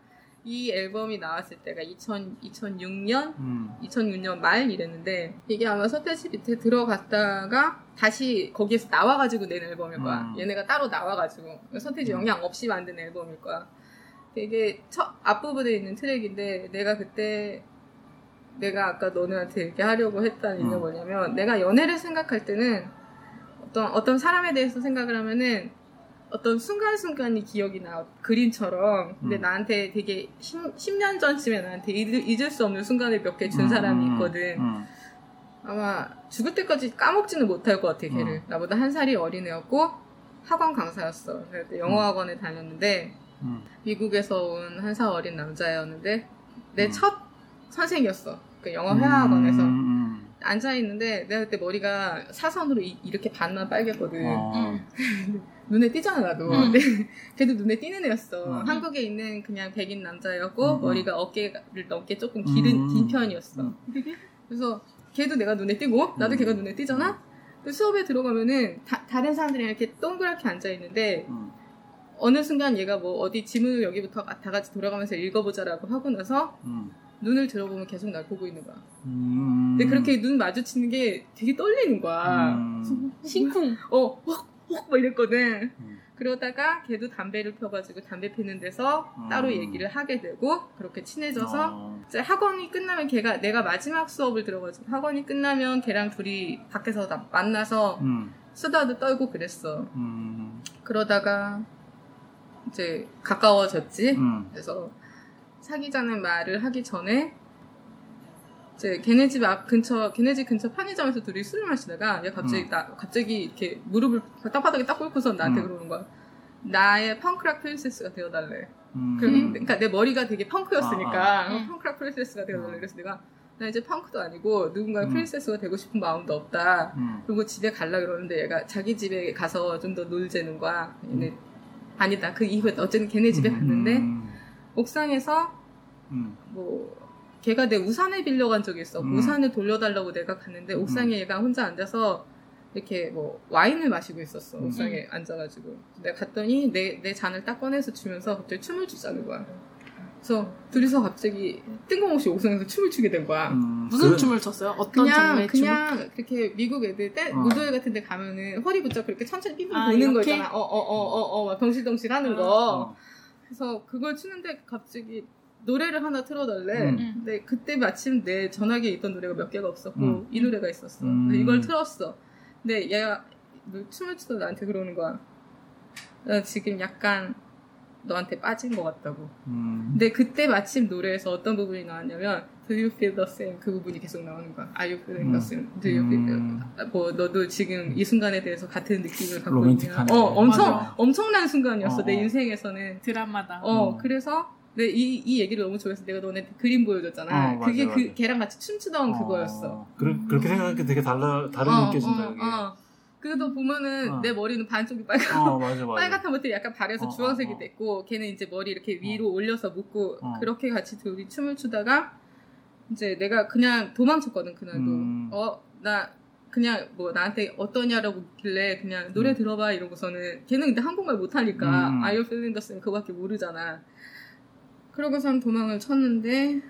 S2: 이 앨범이 나왔을 때가 2000, 2006년
S1: 음.
S2: 2006년 말 이랬는데 이게 아마 서태지 밑에 들어갔다가 다시 거기에서 나와가지고 낸 앨범일 거야.
S1: 음.
S2: 얘네가 따로 나와가지고 서태지
S1: 음.
S2: 영향 없이 만든 앨범일 거야. 되게 첫 앞부분에 있는 트랙인데 내가 그때 내가 아까 너네한테 얘기하려고 했다는 이유가
S1: 음.
S2: 뭐냐면 내가 연애를 생각할 때는 어떤 어떤 사람에 대해서 생각을 하면은 어떤 순간순간이 기억이 나 그림처럼 근데
S1: 음.
S2: 나한테 되게 10, 년 전쯤에 나한테 잊을, 잊을 수 없는 순간을 몇 개준
S1: 음,
S2: 사람이
S1: 음,
S2: 있거든
S1: 음.
S2: 아마 죽을 때까지 까먹지는 못할 것 같아 걔를
S1: 음.
S2: 나보다 한 살이 어린 애였고 학원 강사였어 그때 영어
S1: 음.
S2: 학원에 다녔는데
S1: 음.
S2: 미국에서 온 한 살 어린 남자였는데 내
S1: 음.
S2: 첫 선생이었어 그 영어 회화학원에서
S1: 음.
S2: 앉아 있는데 내가 그때 머리가 사선으로 이, 렇게 반만 빨갰거든
S1: 어.
S2: 눈에 띄잖아 나도
S3: 음.
S2: 근데 걔도 눈에 띄는 애였어
S1: 음.
S2: 한국에 있는 그냥 백인 남자였고
S1: 음.
S2: 머리가 어깨를 넘게 조금 길은
S1: 음.
S2: 긴 편이었어
S1: 음.
S2: 그래서 걔도 내가 눈에 띄고 나도
S1: 음.
S2: 걔가 눈에 띄잖아 수업에 들어가면은 다, 다른 사람들이랑 이렇게 동그랗게 앉아 있는데
S1: 음.
S2: 어느 순간 얘가 뭐 어디 지문을 여기부터 다 같이 돌아가면서 읽어보자라고 하고 나서
S1: 음.
S2: 눈을 들어보면 계속 날 보고 있는 거야
S1: 음.
S2: 근데 그렇게 눈 마주치는 게 되게 떨리는 거야
S1: 음.
S3: 심쿵.
S2: 어, 헉, 헉, 막 이랬거든.
S1: 음.
S2: 그러다가 걔도 담배를 펴가지고 담배 피는 데서
S1: 음.
S2: 따로 얘기를 하게 되고 그렇게 친해져서
S1: 어.
S2: 이제 학원이 끝나면 걔가 내가 마지막 수업을 들어가지고 학원이 끝나면 걔랑 둘이 밖에서 다 만나서
S1: 음.
S2: 수다도 떨고 그랬어.
S1: 음.
S2: 그러다가 이제 가까워졌지.
S1: 음.
S2: 그래서 사귀자는 말을 하기 전에 이제 걔네 집 앞 근처 걔네 집 근처 편의점에서 둘이 술을 마시다가 얘 갑자기
S1: 음.
S2: 나 갑자기 이렇게 무릎을 땅바닥에 딱 꿇고서 나한테
S1: 음.
S2: 그러는 거야. 나의 펑크락 프린세스가 되어달래.
S1: 음.
S2: 그, 그러니까 내 머리가 되게 펑크였으니까
S3: 아, 아.
S2: 어, 펑크락 프린세스가 되어달래.
S1: 음.
S2: 그래서 내가 나 이제 펑크도 아니고 누군가의
S1: 음.
S2: 프린세스가 되고 싶은 마음도 없다.
S1: 음.
S2: 그리고 집에 갈라 그러는데 얘가 자기 집에 가서 좀 더 놀자는 거야. 얘네 아니다. 그 이후에 어쨌든 걔네 집에 갔는데
S1: 음.
S2: 옥상에서
S1: 음.
S2: 뭐 걔가 내 우산을 빌려간 적이 있어.
S1: 음.
S2: 우산을 돌려달라고 내가 갔는데 옥상에 얘가 혼자 앉아서 이렇게 뭐 와인을 마시고 있었어.
S1: 음.
S2: 옥상에 앉아가지고 내가 갔더니 내 내 잔을 딱 꺼내서 주면서 갑자기 춤을 추자는 거야. 그래서 둘이서 갑자기 뜬금없이 옥상에서 춤을 추게 된 거야.
S1: 음.
S3: 무슨
S1: 그-
S3: 춤을 췄어요? 어떤
S2: 그냥
S3: 장르의 춤을?
S2: 그냥 그렇게 미국 애들 때
S1: 어.
S2: 무도회 같은 데 가면은 허리 붙잡고 이렇게 천천히 삐삐
S3: 아,
S2: 도는 거
S3: 이렇게?
S2: 있잖아. 어 어 어 어어 덩실덩실 하는
S3: 아.
S2: 거.
S1: 어.
S2: 그래서 그걸 추는데 갑자기 노래를 하나 틀어달래.
S1: 음.
S2: 근데 그때 마침 내 전화기에 있던 노래가 몇 개가 없었고
S1: 음.
S2: 이 노래가 있었어.
S1: 음.
S2: 근데 이걸 틀었어. 근데 얘가 뭐 춤을 추다 나한테 그러는 거야. 나 지금 약간 너한테 빠진 것 같다고.
S1: 음.
S2: 근데 그때 마침 노래에서 어떤 부분이 나왔냐면 Do you feel the same? 그 부분이 계속 나오는 거야. Are you feeling the
S1: 음.
S2: same? Do you feel
S1: 음.
S2: 뭐 너도 지금 이 순간에 대해서 같은 느낌을 갖고. 있냐? 어, 엄청
S3: 맞아.
S2: 엄청난 순간이었어
S1: 어,
S2: 내
S1: 어.
S2: 인생에서는.
S3: 드라마다.
S2: 어,
S1: 음.
S2: 그래서 내 이, 이 얘기를 너무 좋아해서 내가 너네 그림 보여줬잖아.
S1: 어, 맞아,
S2: 그게
S1: 맞아.
S2: 그 걔랑 같이 춤추던 그거였어.
S1: 어. 그렇, 그렇게 생각하니까 되게 달라, 다르게
S2: 어,
S1: 느껴진다,
S2: 어,
S1: 이게.
S2: 어. 그래도 보면은
S1: 어.
S2: 내 머리는 반쪽이 빨갛고
S1: 어, 맞아, 맞아.
S2: 빨갛다 못해 약간 발에서
S1: 어,
S2: 주황색이
S1: 어, 어.
S2: 됐고 걔는 이제 머리 이렇게 위로 올려서 묶고
S1: 어.
S2: 그렇게 같이 둘이 춤을 추다가 이제 내가 그냥 도망쳤거든 그날도
S1: 음.
S2: 어나 그냥 뭐 나한테 어떠냐라고 묻길래 그냥 노래
S1: 음.
S2: 들어봐 이러고서는 걔는 근데 한국말 못하니까
S1: 음.
S2: You feeling the same 그거밖에 모르잖아 그러고선 도망을 쳤는데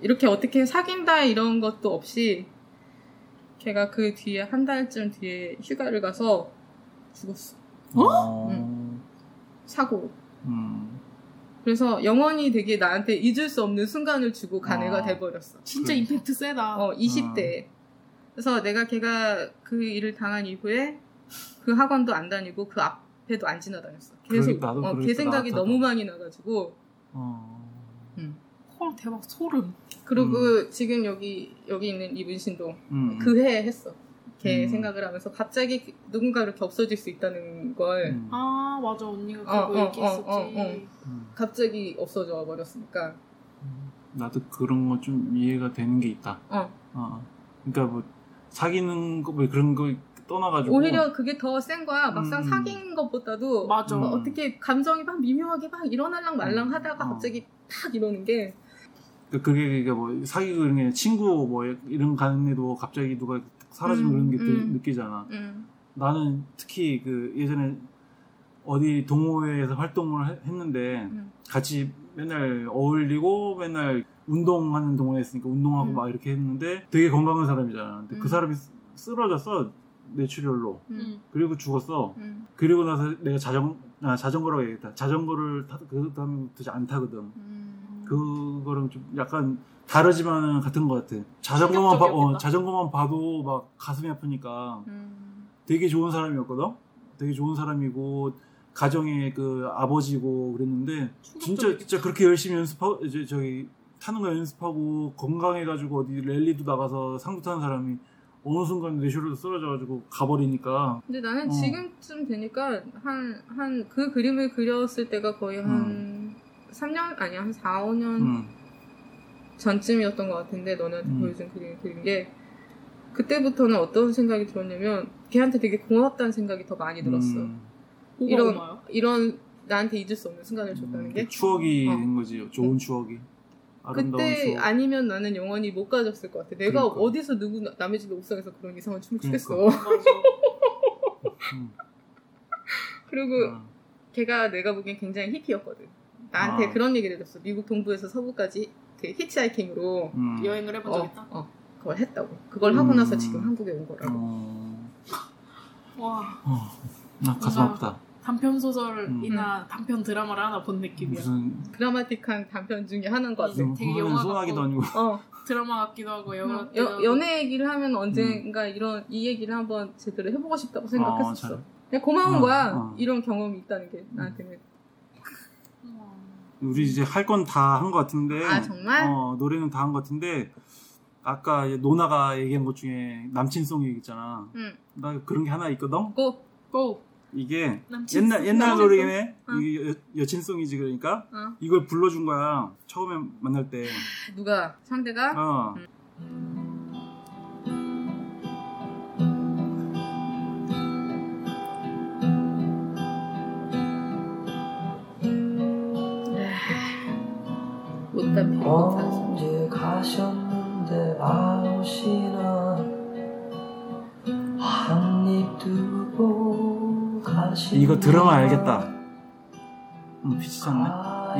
S2: 이렇게 어떻게 사귄다 이런 것도 없이 걔가 그 뒤에 한 달쯤 뒤에 휴가를 가서 죽었어
S1: 어?
S2: 응. 사고로
S1: 음.
S2: 그래서 영원히 되게 나한테 잊을 수 없는 순간을 주고 간
S1: 아.
S2: 애가 돼버렸어.
S3: 진짜. 임팩트 세다.
S2: 어, 20대. 그래서 내가 걔가 그 일을 당한 이후에 그 학원도 안 다니고 그 앞 에도 안 지나다녔어. 계속
S1: 그러니까 나도
S2: 어, 걔 생각이
S1: 나도.
S2: 너무 많이 나가지고
S1: 어.
S3: 헐 대박 소름.
S2: 그리고 지금 여기 여기 있는 이분신도
S1: 음.
S2: 그 해에 했어. 걔
S1: 음.
S2: 생각을 하면서 갑자기 누군가 이렇게 없어질 수 있다는 걸
S1: 음.
S3: 아 맞아 언니가
S2: 어,
S3: 그거
S2: 어,
S3: 얘기했었지.
S2: 어, 어, 어.
S1: 음.
S2: 갑자기 없어져 버렸으니까.
S1: 나도 그런 거 좀 이해가 되는 게 있다.
S2: 어.
S1: 어. 그러니까 뭐 사귀는 거 뭐 그런 거 떠나가지고
S2: 오히려 그게 더 센 거야. 막상
S1: 음.
S2: 사귄 것보다도
S3: 맞아.
S2: 뭐 어떻게 감정이 막 미묘하게 막 일어날랑 말랑 하다가
S1: 어.
S2: 갑자기 탁 이러는 게
S1: 그- 그게 그게 뭐 사귀고 이런 게 친구 뭐 이런 애도 갑자기 누가 사라지면
S2: 음,
S1: 그런 게또
S2: 음.
S1: 느끼잖아.
S2: 음,
S1: 나는 특히 그 예전에 어디 동호회에서 활동을 해- 했는데
S2: 음.
S1: 같이 맨날 어울리고 맨날 운동하는 동호회였으니까 운동하고
S2: 음.
S1: 막 이렇게 했는데 되게 건강한 사람이잖아. 근데
S2: 음.
S1: 그 사람이 쓰- 쓰러졌어 뇌출혈로.
S2: 음,
S3: 응.
S1: 그리고 죽었어.
S2: 음,
S1: 그리고 나서 내가 자전 아, 자전거라고 얘기했다. 자전거를 타, 그 다음부터 안 타거든.
S2: 음.
S1: 그거랑 좀 약간 다르지만 같은 것 같아. 자전거만 봐, 어. 자전거만 봐도 막 가슴이 아프니까
S2: 음.
S1: 되게 좋은 사람이었거든. 되게 좋은 사람이고 가정의 그 아버지고 그랬는데 진짜 진짜 그렇게 열심히 연습하고 이제 저기 타는 거 연습하고 건강해가지고 어디 랠리도 나가서 상도 타는 사람이 어느 순간 뇌쇼로 쓰러져가지고 가버리니까
S2: 근데 나는
S1: 어.
S2: 지금쯤 되니까 한 한 그 그림을 그렸을 때가 거의 한 3년 아니야 한 4, 5년
S1: 음,
S2: 전쯤이었던 것 같은데 너네한테
S1: 음.
S2: 보여준 그림을 그린 게 그때부터는 어떤 생각이 들었냐면 걔한테 되게 고맙다는 생각이 더 많이 들었어.
S1: 음,
S2: 이런
S3: 고마워요?
S2: 이런 나한테 잊을 수 없는 순간을 줬다는
S1: 음,
S2: 게
S1: 추억이
S2: 어.
S1: 된 거지. 좋은 추억이.
S2: 그때
S1: 추억.
S2: 아니면 나는 영원히 못 가졌을 것 같아. 내가
S1: 그러니까.
S2: 어디서 누구 나- 남의 집에 옥상에서 그런 이상한 춤을 추겠어.
S1: 그러니까.
S3: 맞아.
S1: 음,
S2: 그리고
S1: 어.
S2: 걔가 내가 보기엔 굉장히 히피였거든. 나한테
S1: 아.
S2: 그런 얘기를 해줬어. 미국 동부에서 서부까지 그 히치하이킹으로
S1: 음.
S3: 여행을 해본 적
S2: 어,
S3: 있다.
S2: 어, 그걸 했다고. 그걸 하고 나서
S1: 음.
S2: 지금 한국에 온 거라고.
S1: 어,
S3: 와
S1: 어, 나 가슴 아프다.
S3: 단편 소설이나
S2: 음.
S3: 단편 드라마를 하나 본 느낌이야.
S1: 무슨
S2: 드라마틱한 단편 중에 하나인 것 같아.
S3: 음. 되게 영화
S1: 소나기도
S3: 같고.
S1: 아니고.
S2: 어,
S3: 드라마 같기도 하고 영화 같기도
S2: 여,
S3: 하고.
S2: 연애 얘기를 하면 언젠가 이런 이 얘기를 한번 제대로 해보고 싶다고 생각했었어.
S1: 어, 잘.
S2: 그냥 고마운
S1: 어,
S2: 거야.
S1: 어.
S2: 이런 경험이 있다는 게 나한테는.
S3: 우와.
S1: 우리 이제 할 건 다 한 것 같은데.
S2: 아, 정말?
S1: 어, 노래는 다 한 것 같은데. 아까 이제 노나가 얘기한 것 중에 남친송 얘기 있잖아.
S2: 응.
S1: 나 그런 게 하나 있거든?
S2: 고.
S3: 고
S1: 이게
S3: 남친
S1: 옛날, 옛날? 노래네?
S2: 어.
S1: 이게 여, 여친송이지, 그러니까?
S2: 어.
S1: 이걸 불러준 거야. 처음에 만날 때.
S2: 누가? 상대가?
S1: 어.
S2: 산소.
S5: 언제 가셨는데 안 오시나 한입 두고
S1: 이거 들으면 알겠다. 응, 피치 쳤네.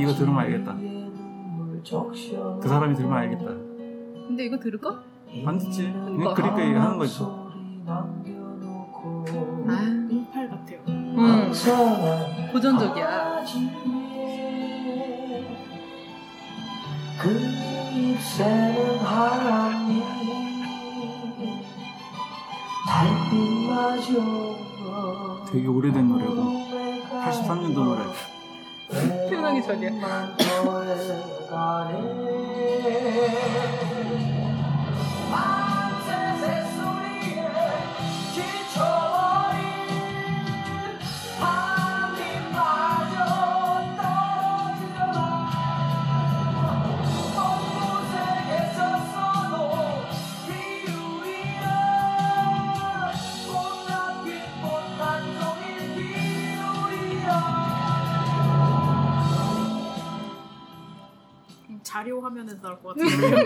S1: 이거 들으면 알겠다. 그 사람이 들으면 알겠다.
S2: 근데 이거 들을까?
S1: 안 듣지.
S2: 그러니까.
S1: 그러니까 이거 하는 거지.
S2: 아,
S3: 응팔 같아요.
S2: 응. 고전적이야.
S5: 그 달빛마저
S1: 되게 오래된 노래고. 83년도 노래.
S2: 태어나기 전이야.
S3: 자료 화면에서 나올 것 같은데.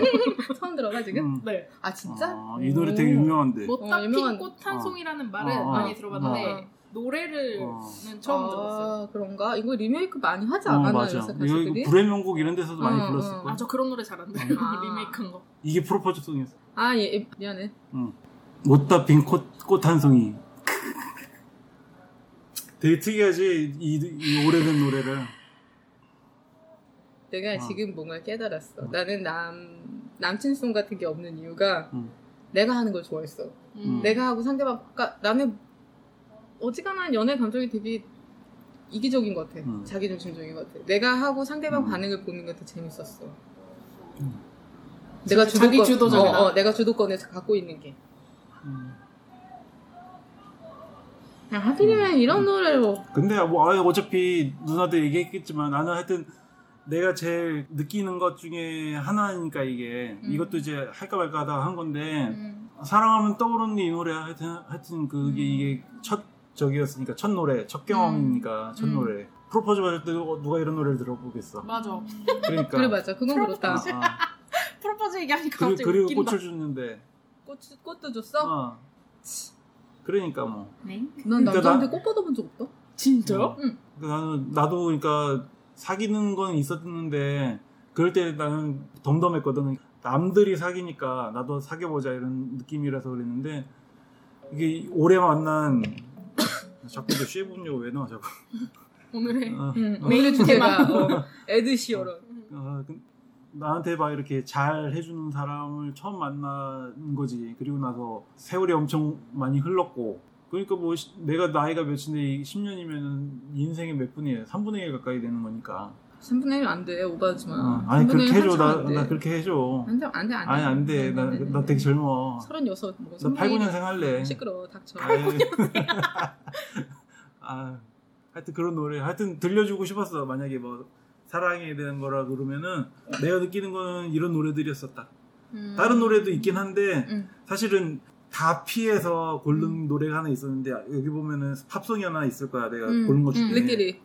S2: 처음 들어가 지금?
S1: 음.
S3: 네.
S2: 아 진짜?
S1: 아, 이 노래 되게 유명한데.
S3: 못다
S2: 어,
S3: 핀
S2: 유명한-
S3: 꽃한 송이라는 말은
S1: 어, 어.
S3: 많이 들어봤는데
S2: 어.
S3: 노래를
S1: 어.
S3: 는 처음 들었어요.
S2: 아, 그런가? 이거 리메이크 많이 하지
S1: 어,
S2: 않았나요?
S1: 맞아.
S2: 요새
S1: 이거,
S2: 가수들이?
S1: 이거 불의 명곡 이런 데서도 많이
S2: 어,
S1: 불렀을
S2: 어.
S1: 거야.
S3: 아저 그런 노래 잘안 들어요.
S2: 아.
S3: 리메이크한 거.
S1: 이게 프로포즈 송이었어.
S2: 아, 예, 미안해.
S1: 못다 핀꽃한 송이. 되게 특이하지 이, 이 오래된 노래를.
S2: 내가
S1: 어.
S2: 지금 뭔가 깨달았어.
S1: 어.
S2: 나는 남 남친송 같은 게 없는 이유가
S1: 음.
S2: 내가 하는 걸 좋아했어.
S3: 음.
S2: 내가 하고 상대방, 그러니까 나는 어지간한 연애 감정이 되게 이기적인 것 같아.
S1: 음.
S2: 자기 중심적인 것 같아. 내가 하고 상대방
S1: 음.
S2: 반응을 보는 게 더 재밌었어.
S1: 음.
S2: 내가 주도권,
S3: 주도적이다.
S2: 어, 어, 내가 주도권을 갖고 있는 게.
S1: 음.
S2: 야, 하필이면 이런 노래를 뭐
S1: 근데 뭐 아, 어차피 누나도 얘기했겠지만 나는 하여튼 내가 제일 느끼는 것 중에 하나니까 이게
S2: 음.
S1: 이것도 이제 할까 말까 하다가 한 건데
S2: 음,
S1: 사랑하면 떠오르는 이 노래 하여튼 하여튼 그게
S2: 음.
S1: 이게 첫 적이었으니까 첫 노래 첫 경험이니까 첫
S2: 음.
S1: 노래 프로포즈 받을 때 누가 이런 노래를 들어보겠어
S3: 맞아.
S1: 그러니까
S2: 그래 맞아. 그건 그렇다.
S1: 아, 아.
S3: 프로포즈 얘기하니까
S1: 그리,
S3: 갑자기
S1: 그리고
S3: 웃긴다.
S1: 꽃을 줬는데
S2: 꽃 꽃도 줬어?
S1: 어. 그러니까 뭐
S3: 네?
S2: 난
S1: 그러니까
S2: 남자한테
S1: 나-
S2: 꽃 받아본 적 없다.
S3: 진짜요?
S1: 그러니까 나는 나도 그러니까 사귀는 건 있었는데 그럴 때 나는 덤덤했거든. 남들이 사귀니까 나도 사귀어보자 이런 느낌이라서 그랬는데 이게 오래 만난 자꾸 저 쉐분요. 왜 나와 자꾸
S3: 오늘의
S1: 어,
S2: 응,
S1: 어,
S2: 메일의 주제가 어, 에드시어런.
S1: 어, 그- 나한테 막 이렇게 잘 해주는 사람을 처음 만난 거지. 그리고 나서 세월이 엄청 많이 흘렀고 그러니까 뭐 시- 내가 나이가 몇인데 10년이면 인생의 몇 분이에요 3분의 1 가까이 되는 거니까
S2: 3분의 1 안 돼. 오바하지 마.
S1: 어, 아니
S2: 3분의
S1: 그렇게
S2: 1
S1: 해줘 나,
S2: 안 돼.
S1: 나 그렇게 해줘
S2: 안 돼, 안 돼, 안 돼.
S1: 아니 안 돼 나, 나 되게 젊어
S2: 36, 뭐,
S1: 나 89년생 할래
S2: 시끄러워, 닥쳐.
S1: 아유. 아 하여튼 그런 노래 하여튼 들려주고 싶었어 만약에 뭐 사랑에 대한 거라 그러면은 내가 느끼는 거는 이런 노래들이었었다
S2: 음.
S1: 다른 노래도 있긴 한데
S2: 음.
S1: 사실은 다 피해서 고른 노래가 하나 있었는데 여기 보면은 팝송이 하나 있을 거야 내가
S2: 음,
S1: 고른 것 중에
S2: 음.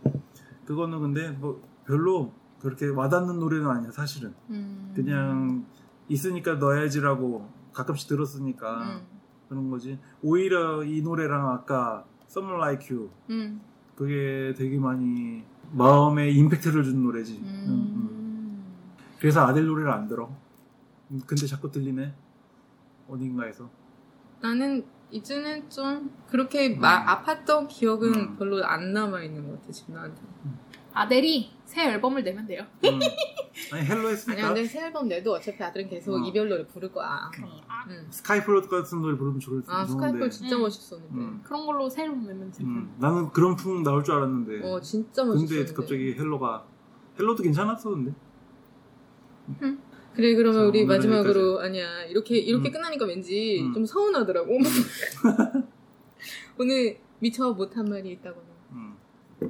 S1: 그거는 근데 뭐 별로 그렇게 와닿는 노래는 아니야 사실은
S2: 음.
S1: 그냥 있으니까 넣어야지라고 가끔씩 들었으니까
S2: 음.
S1: 그런 거지 오히려 이 노래랑 아까 Someone Like You
S2: 음.
S1: 그게 되게 많이 마음에 임팩트를 준 노래지
S2: 음.
S1: 음, 음. 그래서 아델 노래를 안 들어 음, 근데 자꾸 들리네 어딘가에서
S2: 나는 이제는 좀 그렇게 마, 아팠던 기억은
S1: 음.
S2: 별로 안 남아 있는 것 같아, 지금 나한테.
S3: 아델이 새 앨범을 내면 돼요.
S1: 음. 아니
S2: Hello
S1: 했으니까
S2: 근데 새 앨범 내도 어차피 아델은 계속
S1: 어.
S2: 이별 노래 부를 거야.
S3: 아,
S2: 응.
S1: Skyfall 같은 노래 부르면 좋을
S2: 아,
S1: 좋은데
S2: Skyfall 진짜
S3: 음.
S2: 멋있었는데.
S1: 음.
S3: 그런 걸로 새 앨범 내면 돼.
S1: 음, 나는 그런 풍 나올 줄 알았는데
S2: 어, 진짜 멋있었는데.
S1: 근데 갑자기 Hello가 Hello도 괜찮았어 근데
S2: 그래, 그러면
S1: 자,
S2: 우리 마지막으로, 아니야, 이렇게, 이렇게
S1: 음.
S2: 끝나니까 왠지
S1: 음.
S2: 좀 서운하더라고. 오늘 미처 못한 말이 있다고는.
S1: 음,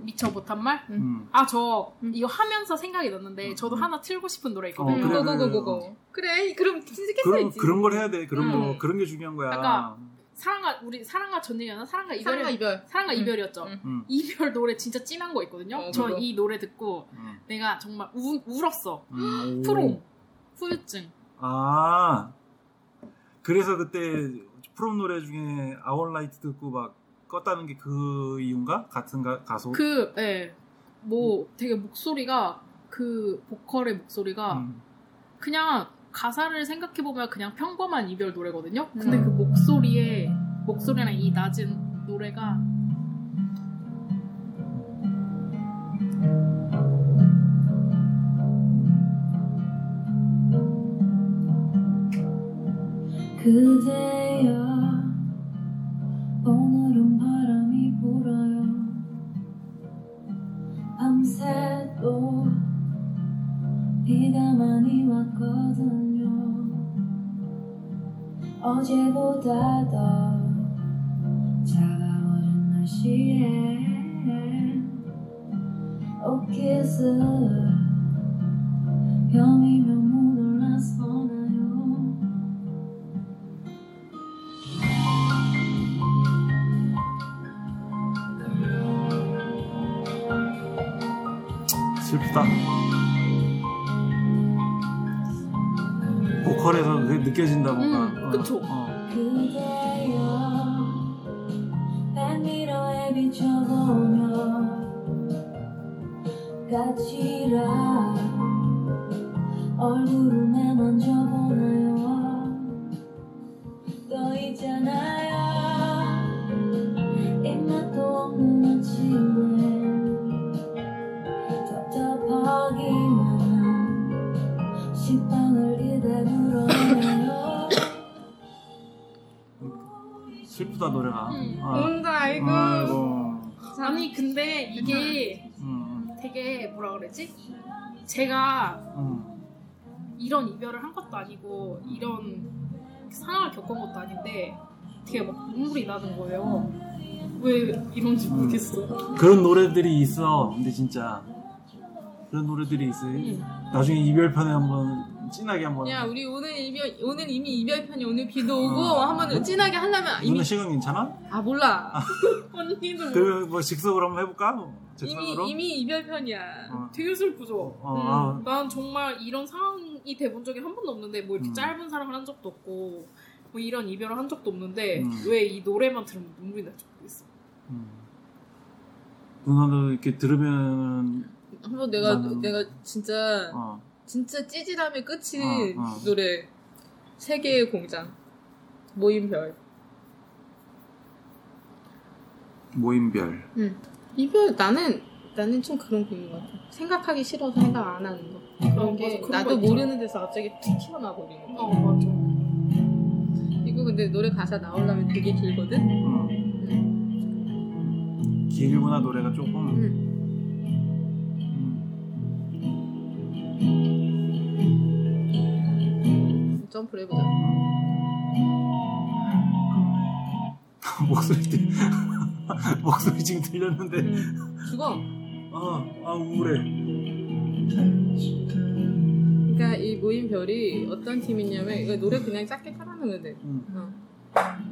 S3: 미처 못한 말?
S1: 음.
S3: 아, 저
S2: 음.
S3: 이거 하면서 생각이 났는데 저도
S1: 음.
S3: 하나 틀고 싶은 노래
S1: 어,
S3: 있거든요.
S1: 그래, 그래,
S2: 고고고고고. 그래, 그럼 진짜 깼어야지.
S1: 그런 걸 해야 돼 그런
S3: 음.
S1: 거 그런 게 중요한 거야
S3: 아까 사랑과 우리 사랑과 전쟁이었나? 사랑과 이별이
S2: 사랑과 이별.
S3: 사랑과
S2: 음.
S3: 이별이었죠.
S2: 음.
S1: 음,
S3: 이별 노래 진짜 찐한 거 있거든요.
S2: 어,
S3: 저
S2: 그거.
S3: 이 노래 듣고
S1: 음,
S3: 내가 정말 우, 울었어.
S1: 음, 오.
S3: 프롬 후유증.
S1: 아 그래서 그때 프롬 노래 중에 Our Night 듣고 막 껐다는 게 그 이유인가 같은 가, 가수
S3: 그, 예. 뭐 되게 목소리가 그 보컬의 목소리가
S1: 음,
S3: 그냥 가사를 생각해 보면 그냥 평범한 이별 노래거든요. 근데
S2: 음.
S3: 그 목소리에 목소리랑 이 낮은 노래가
S4: 그대여 오늘은 바람이 불어요. 밤새도 비가 많이 왔거든요. 어제보다 더 차가워진 날씨에 옷깃을
S1: 슬프다 보컬에서 그게 느껴진다 뭔가
S3: 음, 그쵸.
S1: 어.
S4: 비춰보며 까칠한 얼굴을 매만져보나요
S3: 뭐라 그러지? 제가
S1: 음,
S3: 이런 이별을 한 것도 아니고 이런 상황을 겪은 것도 아닌데 되게 막 눈물이 나는 거예요. 왜 이런지
S1: 음.
S3: 모르겠어.
S1: 그런 노래들이 있어. 근데 진짜 그런 노래들이 있어.
S3: 음.
S1: 나중에 이별편에 한번 진하게 한번.
S2: 야 우리 오늘 이별 오늘 이미 이별 편이 오늘 비도 오고
S1: 어.
S2: 한번 진하게 하려면 이미
S1: 누나 시간 괜찮아?
S2: 아 몰라
S3: 언니는
S1: 뭐그뭐 직석으로 한번 해볼까?
S2: 이미
S1: 즉석으로?
S2: 이미 이별 편이야.
S1: 어.
S3: 되게 슬프죠.
S1: 어,
S2: 음.
S1: 아,
S3: 난 정말 이런 상황이 돼본 적이 한 번도 없는데 뭐 이렇게
S1: 음.
S3: 짧은 사랑을 한 적도 없고 뭐 이런 이별을 한 적도 없는데
S1: 음.
S3: 왜이 노래만 들으면 눈물이 날지 모르겠어.
S1: 음. 누나도 이렇게 들으면
S2: 한번 내가
S1: 나는-
S2: 내가 진짜
S1: 어,
S2: 진짜 찌질함의 끝인
S1: 어, 어.
S2: 노래 세계의 공장 모임별
S1: 모임별.
S2: 이별 나는 나는 좀 그런 분인 것 같아 생각하기 싫어서 생각 안 하는 거 그런
S3: 어,
S2: 게
S3: 맞아. 그런
S2: 나도. 모르는 데서 갑자기 툭 튀어나와 버리는 거
S3: 어 맞아.
S2: 이거 근데 노래 가사 나오려면 되게 길거든
S1: 음.
S2: 응.
S1: 길구나 노래가 조금.
S2: 응.
S1: 음.
S2: 점프를 해보자
S1: 목소리 들- 목소리 지금 들렸는데
S2: 응. 죽어
S1: 아, 아 우울해.
S2: 그러니까 이 모임별이 어떤 팀이냐면 이거 노래 그냥 짧게 깔아놓으면 돼
S1: 음.
S2: 어.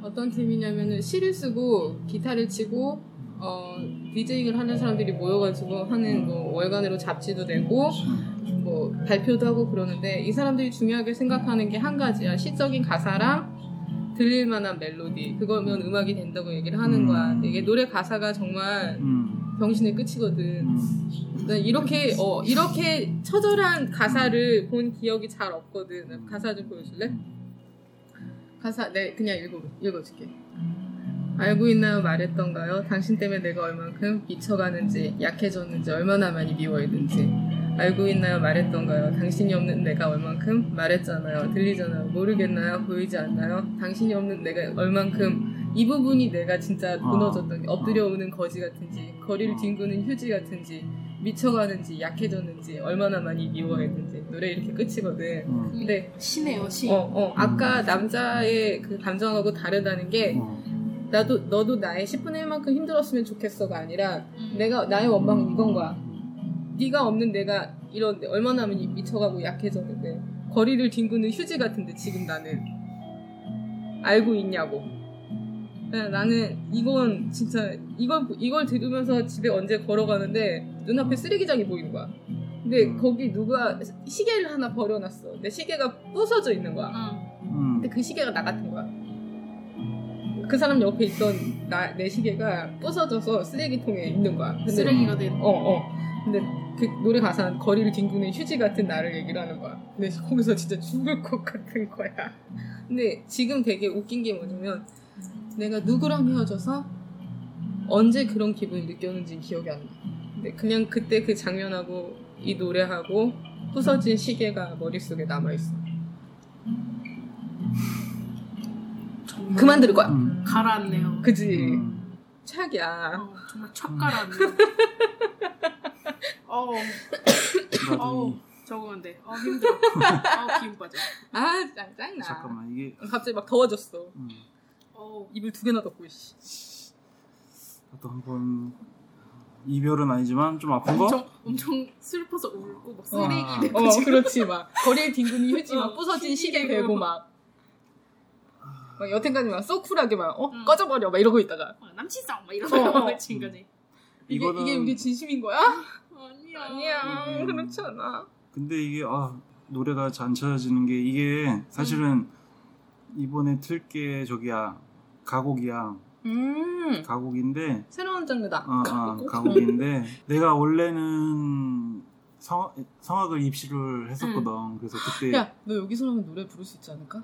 S2: 어떤 팀이냐면은 시를 쓰고 기타를 치고 어 디제잉을 하는 사람들이 모여가지고 하는 뭐 월간으로 잡지도 내고 뭐 발표도 하고 그러는데 이 사람들이 중요하게 생각하는 게 한 가지야 시적인 가사랑 들릴 만한 멜로디 그거면 음악이 된다고 얘기를 하는 거야 근데 이게 노래 가사가 정말
S1: 음.
S2: 병신의 끝이거든
S1: 음.
S2: 난 이렇게 어 이렇게 처절한 가사를 본 기억이 잘 없거든 가사 좀 보여줄래? 가사 네 그냥 읽어 읽어줄게. 알고 있나요 말했던가요? 당신 때문에 내가 얼만큼 미쳐가는지 약해졌는지 얼마나 많이 미워했는지 알고 있나요 말했던가요? 당신이 없는 내가 얼만큼 말했잖아요. 들리잖아요. 모르겠나요? 보이지 않나요? 당신이 없는 내가 얼만큼 이 부분이 내가 진짜 무너졌던 게 엎드려 오는 거지 같은지 거리를 뒹구는 휴지 같은지 미쳐가는지 약해졌는지 얼마나 많이 미워했는지 노래 이렇게 끝이거든.
S1: 음.
S2: 근데
S3: 신해요 신.
S2: 어, 어, 아까 남자의 그 감정하고 다르다는 게
S1: 어.
S2: 나도 너도 나의 10분의 1만큼 힘들었으면 좋겠어가 아니라
S3: 음.
S2: 내가 나의 원망은 이건 거야. 네가 없는 내가 이런데 얼마나 미쳐가고 약해졌는데 거리를 뒹구는 휴지 같은데 지금 나는 알고 있냐고. 네, 나는 이건 진짜 이걸 이걸 들으면서 집에 언제 걸어가는데 눈앞에 쓰레기장이 보이는 거야. 근데
S1: 음.
S2: 거기 누가 시계를 하나 버려놨어. 내 시계가 부서져 있는 거야.
S3: 응.
S1: 음.
S2: 근데 그 시계가 나 같은 거야. 그 사람 옆에 있던 나, 내 시계가 부서져서 쓰레기통에 있는 거야. 근데,
S3: 쓰레기가 된.
S2: 어, 어. 근데 그 노래 가사는 거리를 뒹구는 휴지 같은 나를 얘기를 하는 거야. 근데 거기서 진짜 죽을 것 같은 거야. 근데 지금 되게 웃긴 게 뭐냐면 내가 누구랑 헤어져서 언제 그런 기분을 느꼈는지 기억이 안 나. 근데 그냥 그때 그 장면하고 이 노래하고 부서진 시계가 머릿속에 남아있어. 그만 들을 거야.
S1: 음.
S3: 가라앉네요.
S2: 그지?
S1: 음.
S2: 최악이야.
S3: 어, 정말 촥 가라앉네. 어우 어우
S1: 이,
S3: 적응 안 돼. 어 힘들어. 어 기운 빠져.
S2: 아, 짱, 짱나.
S1: 잠깐만 이게
S2: 갑자기 막 더워졌어.
S1: 음.
S3: 어우
S2: 입을 두 개나 덮고, 씨.
S1: 나도 한번 이별은 아니지만 좀 아픈 거?
S3: 엄청 엄청 슬퍼서 울고 막 쓰레기
S1: 아.
S3: 내고
S2: 어, 그렇지, 막. 거리에 뒹구는 휴지 막
S3: 어,
S2: 부서진 시계 베고. 막. 막 여태까지 막 쏘쿨하게 막, 어?
S3: 응.
S2: 꺼져버려. 막 이러고 있다가.
S3: 어, 남친 싸움 막
S2: 어,
S3: 이러면서
S2: 어.
S3: 지금까지.
S2: 이게,
S1: 이거는-
S2: 이게 우리 진심인 거야?
S3: 아니야.
S1: 음.
S2: 그렇지 않아.
S1: 근데 이게 아 노래가 잘 안 찾아지는 게 이게 사실은 이번에 틀 게 저기야 가곡이야
S2: 음.
S1: 가곡인데
S2: 새로운 장르다.
S1: 어, 어, 가곡인데 내가 원래는 성, 성악을 입시를 했었거든 그래서 그때
S2: 야, 너 여기서 하면 노래 부를 수 있지 않을까?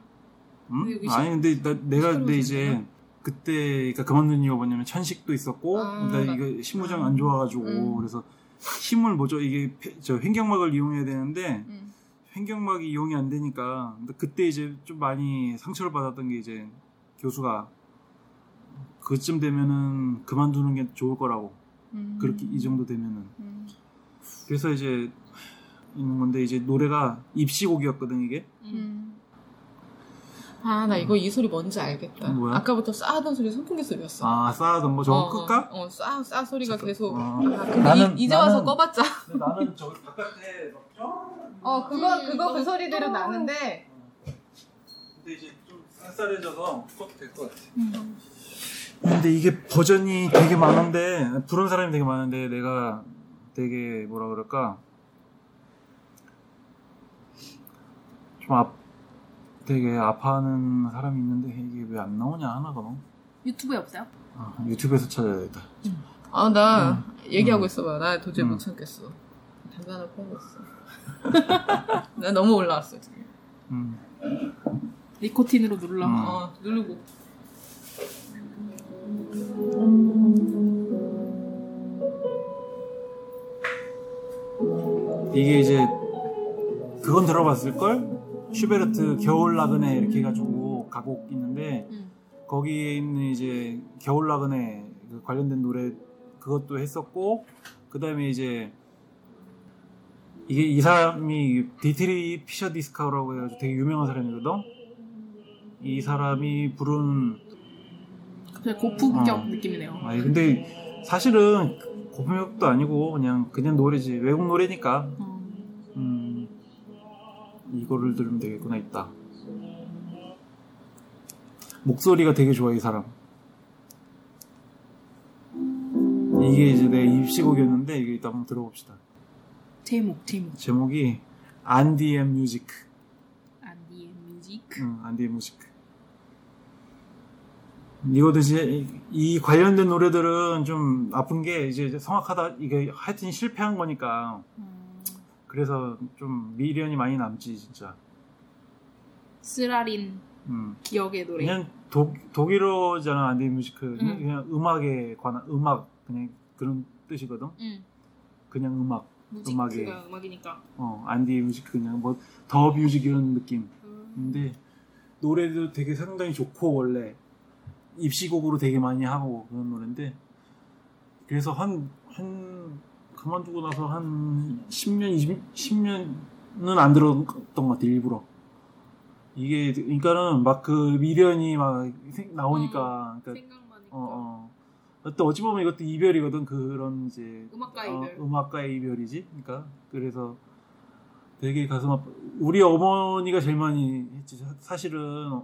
S1: 응? 아니 근데 나, 내가 근데 이제. 그때 그러니까 그만둔 이유가 뭐냐면 천식도 있었고
S2: 아,
S1: 나
S2: 맞-
S1: 이거 심무정 안 좋아가지고
S2: 음.
S1: 그래서 힘을 뭐죠 이게 폐- 저 횡격막을 이용해야 되는데
S2: 응.
S1: 횡격막이 이용이 안 되니까 그때 이제 좀 많이 상처를 받았던 게 이제 교수가 그쯤 되면은 그만두는 게 좋을 거라고
S2: 음.
S1: 그렇게 이 정도 되면은
S2: 음.
S1: 그래서 이제 있는 건데 이제 노래가 입시곡이었거든 이게
S2: 음. 아, 나 이거 이 소리 뭔지 알겠다.
S1: 음, 뭐야?
S2: 아까부터 싸하던 소리 선풍기 소리였어.
S1: 아 쌓아둔 거 저거
S2: 어,
S1: 끌까?
S2: 어, 어, 싸, 싸 소리가 계속.
S1: 어.
S2: 아, 근데
S1: 나는-
S2: 이, 이제 와서
S1: 나는-
S2: 꺼봤자.
S1: 근데 나는 저기 바깥에 막
S2: 어, 그거,
S3: 음,
S2: 그거 그 소리대로
S3: 또-
S2: 나는데.
S1: 근데 이제 좀 쌀쌀해져서 꺼도 될것 같아. 근데 이게 버전이 되게 많은데 부른 사람이 되게 많은데 내가 되게 뭐라 그럴까 좀 아, 되게 아파하는 사람이 있는데 이게 왜 안 나오냐 하나가 너
S3: 유튜브에 없어요?
S1: 아, 유튜브에서 찾아야겠다.
S2: 아, 나 얘기하고
S1: 음.
S2: 있어봐. 나 도저히
S1: 음.
S2: 못 참겠어. 담배 하나 피워봤어. 나 너무 올라왔어, 지금.
S1: 음.
S3: 니코틴으로 눌러.
S1: 음.
S2: 어, 누르고.
S1: 이게 이제 그건 들어봤을 걸 슈베르트 겨울 나그네 이렇게 해가지고 가곡 있는데
S3: 음.
S1: 거기에 있는 이제 겨울 나그네 그 관련된 노래 그것도 했었고 그 다음에 이제 이게 이 사람이 디트리히 피셔 디스카우라고 해가지고 되게 유명한 사람이거든. 이 사람이 부른
S3: 되게 고품격
S1: 어.
S3: 느낌이네요.
S1: 아니 근데 사실은 고품격도 아니고 그냥 그냥 노래지 외국 노래니까
S3: 어.
S1: 음 이거를 들으면 되겠구나 있다. 목소리가 되게 좋아 이 사람. 이게 이제 내 입시곡이었는데 이게 이따 한번 들어봅시다.
S3: 제목, 제목.
S1: 제목이 An
S3: die Musik. An die Musik.
S1: 응, An die Musik. 이거도 이제 이 관련된 노래들은 좀 아픈 게 이제 성악하다 이게 하여튼 실패한 거니까
S3: 음.
S1: 그래서 좀 미련이 많이 남지 진짜.
S3: 쓰라린
S1: 음.
S3: 기억의 노래.
S1: 그냥 독, 독일어잖아 An die Musik 그냥,
S3: 응.
S1: 그냥 음악에 관한 음악 그냥 그런 뜻이거든
S3: 응.
S1: 그냥 음악 음악이-
S3: 음악이니까.
S1: 어 An die Musik 그냥 뭐 the music 이런 느낌
S3: 음.
S1: 근데 노래도 되게 상당히 좋고 원래 입시곡으로 되게 많이 하고 그런 노래인데 그래서 한 한 그만두고 나서 한 10년 20, 10년은 안 들었던 것 같아 일부러 이게 그러니까는 막 그 미련이 막 생- 나오니까 그러니까
S3: 생각나니까.
S1: 어, 어. 또 어찌 보면 이것도 이별이거든 그런 이제
S3: 음악가의
S1: 어,
S3: 이별.
S1: 음악가의 이별이지. 그러니까 그래서 되게 가슴 아파. 우리 어머니가 제일 많이 했지. 사- 사실은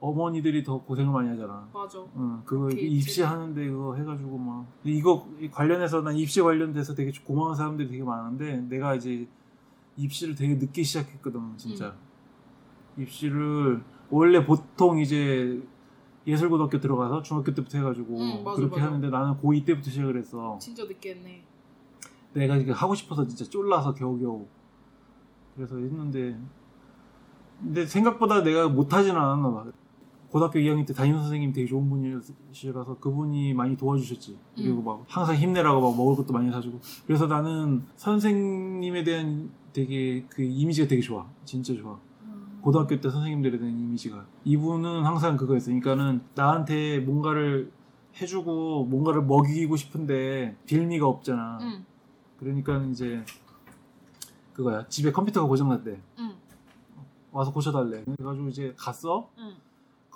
S1: 어머니들이 더 고생을 많이 하잖아.
S3: 맞아.
S1: 응, 그거 입시하는데 그거 해가지고 막 이거 관련해서 난 입시 관련돼서 되게 고마운 사람들이 되게 많은데 내가 이제 입시를 되게 늦게 시작했거든 진짜 입시를 원래 보통 이제 예술고등학교 들어가서 중학교 때부터 해가지고
S3: 응, 맞아,
S1: 그렇게
S3: 맞아.
S1: 하는데 나는 고2 때부터 시작을 했어
S3: 진짜 늦게 했네.
S1: 내가 이게 하고 싶어서 진짜 쫄라서 겨우겨우 그래서 했는데 근데 생각보다 내가 못하지는 않았나 봐 고등학교 2학년 때 담임 선생님 되게 좋은 분이시라서 그분이 많이 도와주셨지. 그리고
S3: 음.
S1: 막 항상 힘내라고 막 먹을 것도 많이 사주고. 그래서 나는 선생님에 대한 되게 그 이미지가 되게 좋아. 진짜 좋아. 고등학교 때 선생님들에 대한 이미지가. 이분은 항상 그거였어 그러니까는 나한테 뭔가를 해주고 뭔가를 먹이고 싶은데 빌미가 없잖아.
S3: 응.
S1: 그러니까 이제 그거야. 집에 컴퓨터가 고장났대.
S3: 응.
S1: 와서 고쳐달래. 그래가지고 이제 갔어.
S3: 응.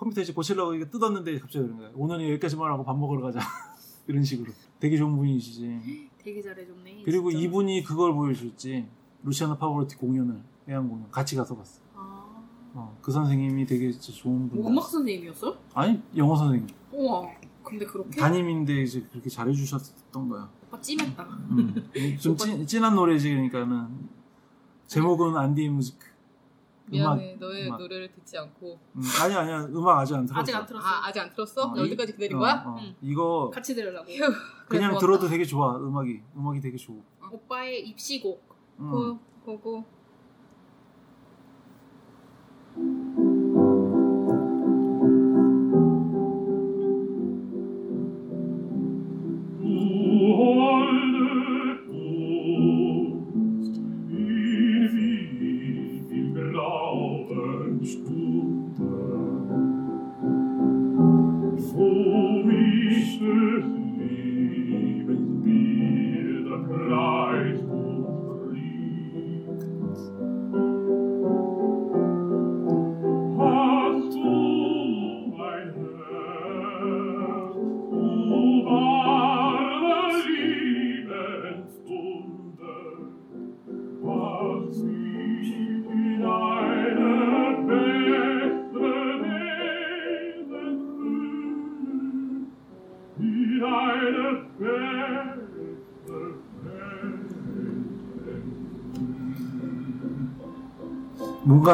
S1: 컴퓨터 이제 고치려고 이게 뜯었는데 갑자기 그런 거야 오늘은 여기까지만 하고 밥 먹으러 가자 이런 식으로 되게 좋은 분이시지
S3: 되게 잘해줬네.
S1: 그리고
S3: 진짜.
S1: 이분이 그걸 보여줬지 루시아나 파보로티 공연을 애완 공연 같이 가서 봤어
S3: 아.
S1: 어, 그 선생님이 되게 진짜 좋은
S3: 분뭐 음악 선생님이었어?
S1: 아니 영어 선생님
S3: 우와. 근데 그렇게?
S1: 담임인데 이제 그렇게 잘해주셨던 거야
S3: 오빠 찜했다.
S1: 음. 좀 찐, 찐한 노래지 그러니까는 제목은 안디 뮤직
S2: 미안해. 너의
S1: 음악.
S2: 노래를 듣지 않고.
S1: 음, 아니야 아니야 음악 아직 안 들었어
S3: 아직 안 들었어.
S2: 아, 아직 안 들었어?
S1: 어,
S2: 어디까지 기다린
S1: 어,
S2: 거야?
S1: 어.
S3: 응.
S1: 이거
S3: 같이 들으려고.
S2: 휴.
S1: 그냥
S2: 그래,
S1: 들어도. 되게 좋아 음악이 음악이 되게 좋아
S3: 오빠의 입시곡.
S1: 음.
S2: 고, 고고.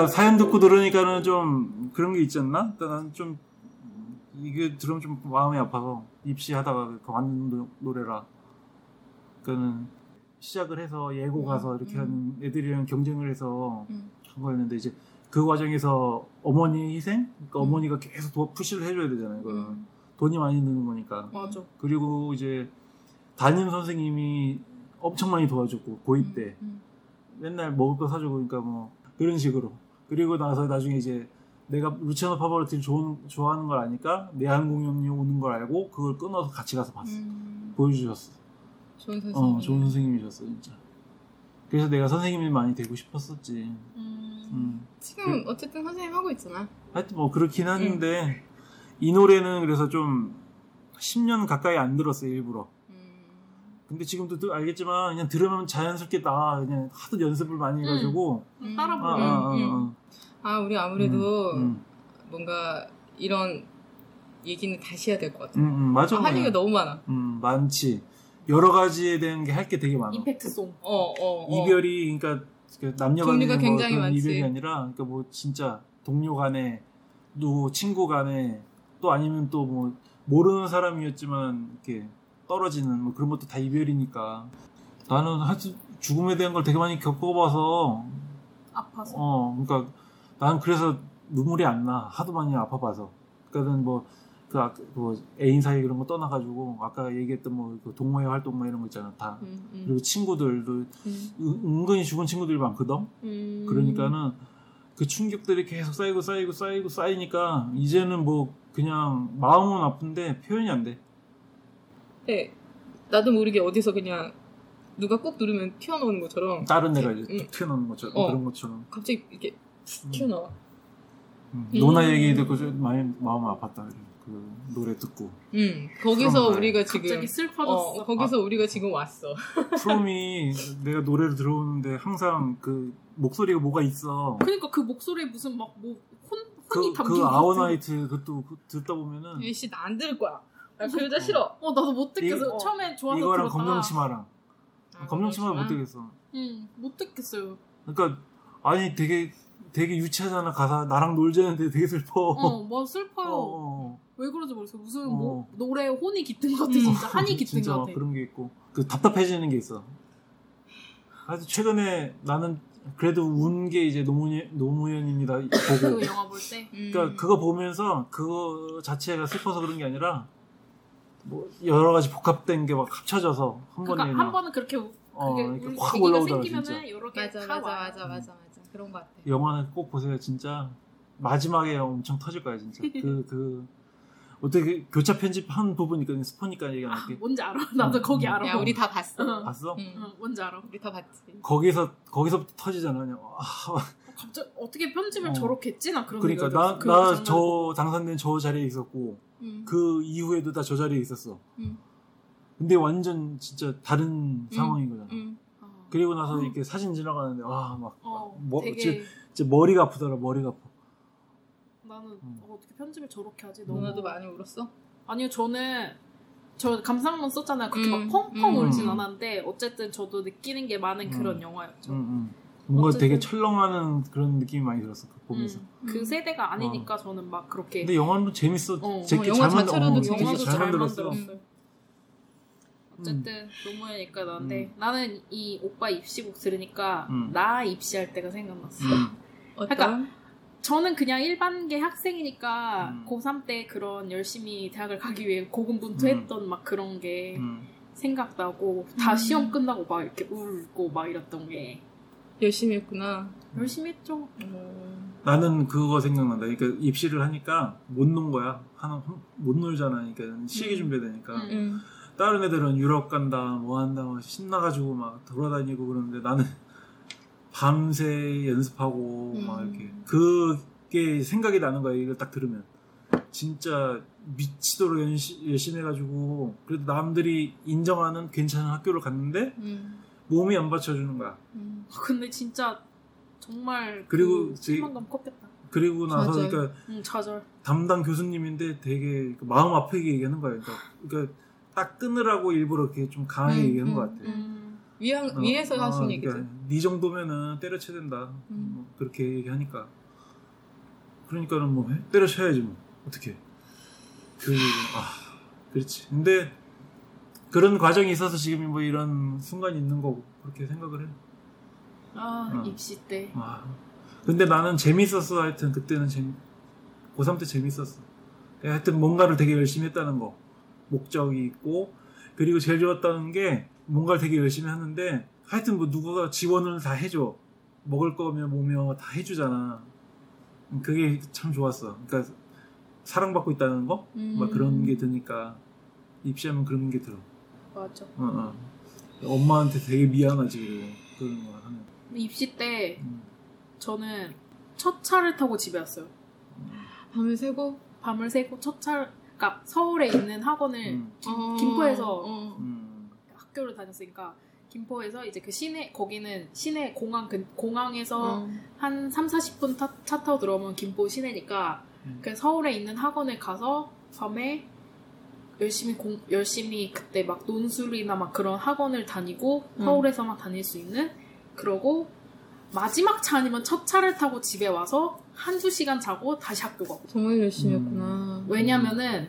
S1: 뭔가 사연 듣고 들으니까는 좀 그런 게 있지 않나? 나는 좀 이게 들으면 좀 마음이 아파서 입시하다가 노- 노래라. 그러니까는 시작을 해서 예고 가서 이렇게 하는 애들이랑 경쟁을 해서
S2: 음.
S1: 한 거였는데 이제 그 과정에서 어머니 희생? 그러니까
S2: 음.
S1: 어머니가 계속 도- 푸시를 해줘야 되잖아요. 이거는
S2: 음.
S1: 돈이 많이 드는 거니까.
S3: 맞아.
S1: 그리고 이제 담임 선생님이 엄청 많이 도와줬고 고2 때
S2: 음.
S1: 맨날 먹을 거 사주고 그러니까 뭐 그런 식으로 그리고 나서 나중에 이제 내가 루치아노 파바로티를 좋은, 좋아하는 걸 아니까 내한 공연이 오는 걸 알고 그걸 끊어서 같이 가서 봤어
S2: 음.
S1: 보여주셨어
S2: 좋은 선생님.
S1: 어 좋은 선생님이셨어 진짜 그래서 내가 선생님이 많이 되고 싶었었지
S3: 음.
S1: 음.
S2: 지금 어쨌든 선생님 하고 있잖아.
S1: 하여튼 뭐 그렇긴 하는데 이 노래는 그래서 좀 10년 가까이 안 들었어요 일부러
S2: 음.
S1: 근데 지금도 또 알겠지만 그냥 들으면 자연스럽게 나 그냥 하도 연습을 많이 해가지고
S2: 음.
S3: 따라
S1: 아,
S3: 부르는.
S1: 아, 아,
S2: 음.
S1: 아.
S2: 아 우리 아무래도
S1: 음,
S2: 뭔가 이런 얘기는 다시 해야 될 것 같아.
S1: 음, 음, 맞아.
S2: 할 얘기가 너무 많아.
S1: 음, 많지. 여러 가지에 대한 게 할 게 되게 많아.
S3: 임팩트송.
S2: 어, 어, 어.
S1: 이별이 그러니까 그 남녀 간의 뭐
S2: 굉장히
S1: 그런
S2: 많지.
S1: 이별이 아니라 그러니까 뭐 진짜 동료 간에 또 친구 간에 또 아니면 또 뭐 모르는 사람이었지만 이렇게 떨어지는 뭐 그런 것도 다 이별이니까. 나는 하여튼 죽음에 대한 걸 되게 많이 겪어봐서.
S3: 아파서.
S1: 어 그러니까 난 그래서 눈물이 안 나. 하도 많이 아파봐서. 그러니까는 뭐 그 아, 뭐 애인 사이 그런 거 떠나가지고 아까 얘기했던 뭐 그 동호회 활동 뭐 이런 거 있잖아 다.
S2: 음, 음,
S1: 그리고 친구들도
S2: 음,
S1: 은- 은근히 죽은 친구들이 많거든?
S2: 음.
S1: 그러니까는 그 충격들이 계속 쌓이고 쌓이고 쌓이고 쌓이니까 이제는 뭐 그냥 마음은 아픈데 표현이 안 돼.
S2: 네, 나도 모르게 어디서 그냥 누가 꾹 누르면 튀어나오는 것처럼
S1: 다른 데가 이제
S2: 음.
S1: 툭 튀어나오는 것처럼
S2: 어.
S1: 그런 것처럼.
S2: 갑자기 이렇게
S1: 음.
S2: 튀어나와.
S1: 음.
S2: 음.
S1: 노나 얘기 듣고 좀 많이 마음 아팠다. 그래. 그 노래 듣고
S2: 음, 거기서 우리가
S3: 갑자기
S2: 지금
S3: 슬퍼졌어.
S2: 어, 거기서 우리가 지금 왔어.
S1: 프롬이 내가 노래를 들어오는데 항상 그 목소리가 뭐가 있어.
S3: 그러니까 그 목소리에 무슨 막뭐 혼, 혼이
S1: 그,
S3: 담긴 그것 같은-
S1: Our Night 그것도 그- 듣다 보면은
S2: 예씨 나 안 들을 거야. 나그 여자 싫어.
S3: 어 나도 못 듣겠어.
S1: 이거-
S3: 처음에 좋아서
S1: 이거랑
S3: 들었다가
S1: 검정 치마랑
S2: 아,
S1: 검정 치마 못
S2: 그렇구나.
S1: 되겠어.
S3: 응, 못 듣겠어요.
S1: 그러니까 아니 되게 되게 유치하잖아 가사 나랑 놀자는데 되게 슬퍼.
S3: 어, 뭐 슬퍼요.
S1: 어, 어.
S3: 왜 그런지 모르겠어. 무슨
S1: 어.
S3: 뭐 노래에 혼이 깃든 것 같아.
S2: 음.
S3: 진짜 한이 깃든
S1: 진짜
S3: 것
S1: 막
S3: 같아.
S1: 그런 게 있고 그 답답해지는 게 있어. 아주 최근에 나는 그래도 운 게 이제 노무현 노무현입니다 보고
S3: 그 영화 볼 때.
S2: 음.
S1: 그러니까 그거 보면서 그거 자체가 슬퍼서 그런 게 아니라 뭐 여러 가지 복합된 게 막 합쳐져서 한 번에
S3: 그러니까
S1: 그냥
S3: 한 번은 그렇게 우-
S1: 어,
S3: 그게
S1: 이렇게
S3: 울-
S1: 확 올라오더라, 진짜.
S3: 개
S2: 맞아
S3: 다
S2: 맞아
S3: 와요.
S2: 맞아 맞아 맞아 그런 것 같아.
S1: 영화는 꼭 보세요 진짜 마지막에 엄청 터질 거야 진짜 그 그 어떻게 교차 편집한 부분이니까 스포니까 얘기 안
S3: 아,
S1: 할게
S3: 뭔지 알아. 나도
S1: 음.
S3: 거기 알아.
S2: 야 우리 다 봤어.
S3: 어.
S1: 봤어?
S2: 응.
S3: 응, 뭔지 알아.
S2: 우리 다 봤지.
S1: 거기서 거기서부터 터지잖아 그냥 아,
S3: 갑자기 어떻게 편집을
S1: 어.
S3: 저렇게 했지? 나 그런
S1: 그러니까
S3: 생각이
S1: 나
S3: 들었어.
S1: 그나
S3: 장면
S1: 저 당선된 저 자리에 있었고
S2: 음.
S1: 그 이후에도 다 저 자리에 있었어.
S2: 음.
S1: 근데 완전 진짜 다른 상황인 거잖아.
S2: 음.
S3: 어.
S1: 그리고 나서 이렇게 사진 지나가는데 와막
S3: 어,
S1: 뭐,
S3: 되게
S1: 진짜 머리가 아프더라 머리가 아파.
S3: 나는
S1: 음.
S3: 어, 어떻게 편집을 저렇게 하지? 너무
S2: 누나도 많이 울었어?
S3: 아니요 저는 저 감상문 썼잖아요. 그렇게
S2: 음,
S3: 막 펑펑
S2: 음.
S3: 울진
S1: 음.
S3: 않았는데 어쨌든 저도 느끼는 게 많은
S1: 음.
S3: 그런 영화였죠.
S1: 응, 응. 뭔가
S3: 어쨌든-
S1: 되게 철렁하는 그런 느낌이 많이 들었어 그거 보면서.
S3: 음. 그
S2: 음.
S3: 세대가 아니니까 저는 막 그렇게
S1: 근데 영화는 재밌어.
S3: 어.
S1: 제-
S2: 어,
S1: 잘
S2: 영화
S1: 만-
S2: 자체로도
S1: 어,
S2: 재밌어.
S3: 영화도
S1: 잘
S3: 잘
S1: 만들었어.
S3: 만들었어요. 어쨌든 노무현이니까 나는데
S1: 음.
S3: 나는 이 오빠 입시곡 들으니까
S1: 음.
S3: 나 입시할 때가 생각났어.
S1: 음.
S3: 그러니까 저는 그냥 일반계 학생이니까
S1: 음.
S3: 고3 때 그런 열심히 대학을 가기 위해 고군분투했던 막 그런 게
S1: 음.
S3: 생각나고 다
S2: 음.
S3: 시험 끝나고 막 이렇게 울고 막 이랬던 게
S2: 열심히 했구나.
S3: 열심히 했죠.
S2: 어.
S1: 나는 그거 생각난다. 그러니까 입시를 하니까 못 논 거야. 하나 못 놀잖아. 그러니까 시기 준비해야 되니까.
S3: 음.
S2: 음.
S1: 다른 애들은 유럽 간다, 뭐 한다, 막 신나가지고 막 돌아다니고 그러는데 나는 밤새 연습하고
S2: 음.
S1: 막 이렇게 그게 생각이 나는 거야. 이걸 딱 들으면 진짜 미치도록 연시, 열심히 해가지고 그래도 남들이 인정하는 괜찮은 학교를 갔는데
S2: 음.
S1: 몸이 안 받쳐주는 거야.
S2: 음.
S3: 근데 진짜 정말
S1: 그리고
S3: 그
S1: 제-
S3: 실망감 컸겠다.
S1: 그리고 나서
S2: 맞아요.
S1: 그러니까
S3: 응 좌절.
S1: 담당 교수님인데 되게 그 마음 아프게 얘기하는 거야. 그러니까, 그러니까 딱 끊으라고 일부러 이렇게 좀 강하게
S2: 음,
S1: 얘기하는
S2: 음,
S1: 것 같아.
S3: 음.
S2: 위안,
S1: 어,
S2: 위에서
S1: 어,
S2: 하신 얘기죠.
S1: 그러니까 네 정도면은 때려쳐야 된다.
S2: 음.
S1: 뭐 그렇게 얘기하니까. 그러니까는 뭐 해? 때려쳐야지 뭐 어떻게? 그 아, 그렇지. 근데 그런 과정이 있어서 지금 뭐 이런 순간이 있는 거고 그렇게 생각을 해.
S3: 아
S1: 어.
S3: 입시 때.
S1: 아, 근데 나는 재밌었어. 하여튼 그때는 재미, 고3 때 재밌었어. 하여튼 뭔가를 되게 열심히 했다는 거. 목적이 있고, 그리고 제일 좋았다는 게 뭔가를 되게 열심히 하는데, 하여튼 뭐 누가 지원을 다 해줘. 먹을 거며 뭐며 다 해주잖아. 그게 참 좋았어. 그러니까 사랑받고 있다는 거?
S2: 음.
S1: 막 그런 게 드니까 입시하면 그런 게 들어.
S3: 맞아.
S1: 어, 어. 엄마한테 되게 미안하지 그런 거 하면.
S3: 입시 때
S1: 음.
S3: 저는 첫 차를 타고 집에 왔어요.
S2: 밤을 새고
S3: 밤을 새고 첫 차, 그러니까 서울에 있는 학원을
S1: 음.
S3: 김-
S2: 어,
S3: 김포에서
S2: 어.
S1: 음.
S3: 학교를 다녔으니까 김포에서 이제 그 시내 거기는 시내 공항 근 공항에서
S2: 어.
S3: 한 3, 40분 타, 차 타고 들어오면 김포 시내니까
S1: 음.
S3: 그 서울에 있는 학원을 가서 밤에 열심히 공 열심히 그때 막 논술이나 막 그런 학원을 다니고
S2: 음.
S3: 서울에서만 다닐 수 있는 그러고 마지막 차 아니면 첫 차를 타고 집에 와서 한두 시간 자고 다시 학교 가고
S2: 정말 열심히 했구나.
S3: 왜냐면은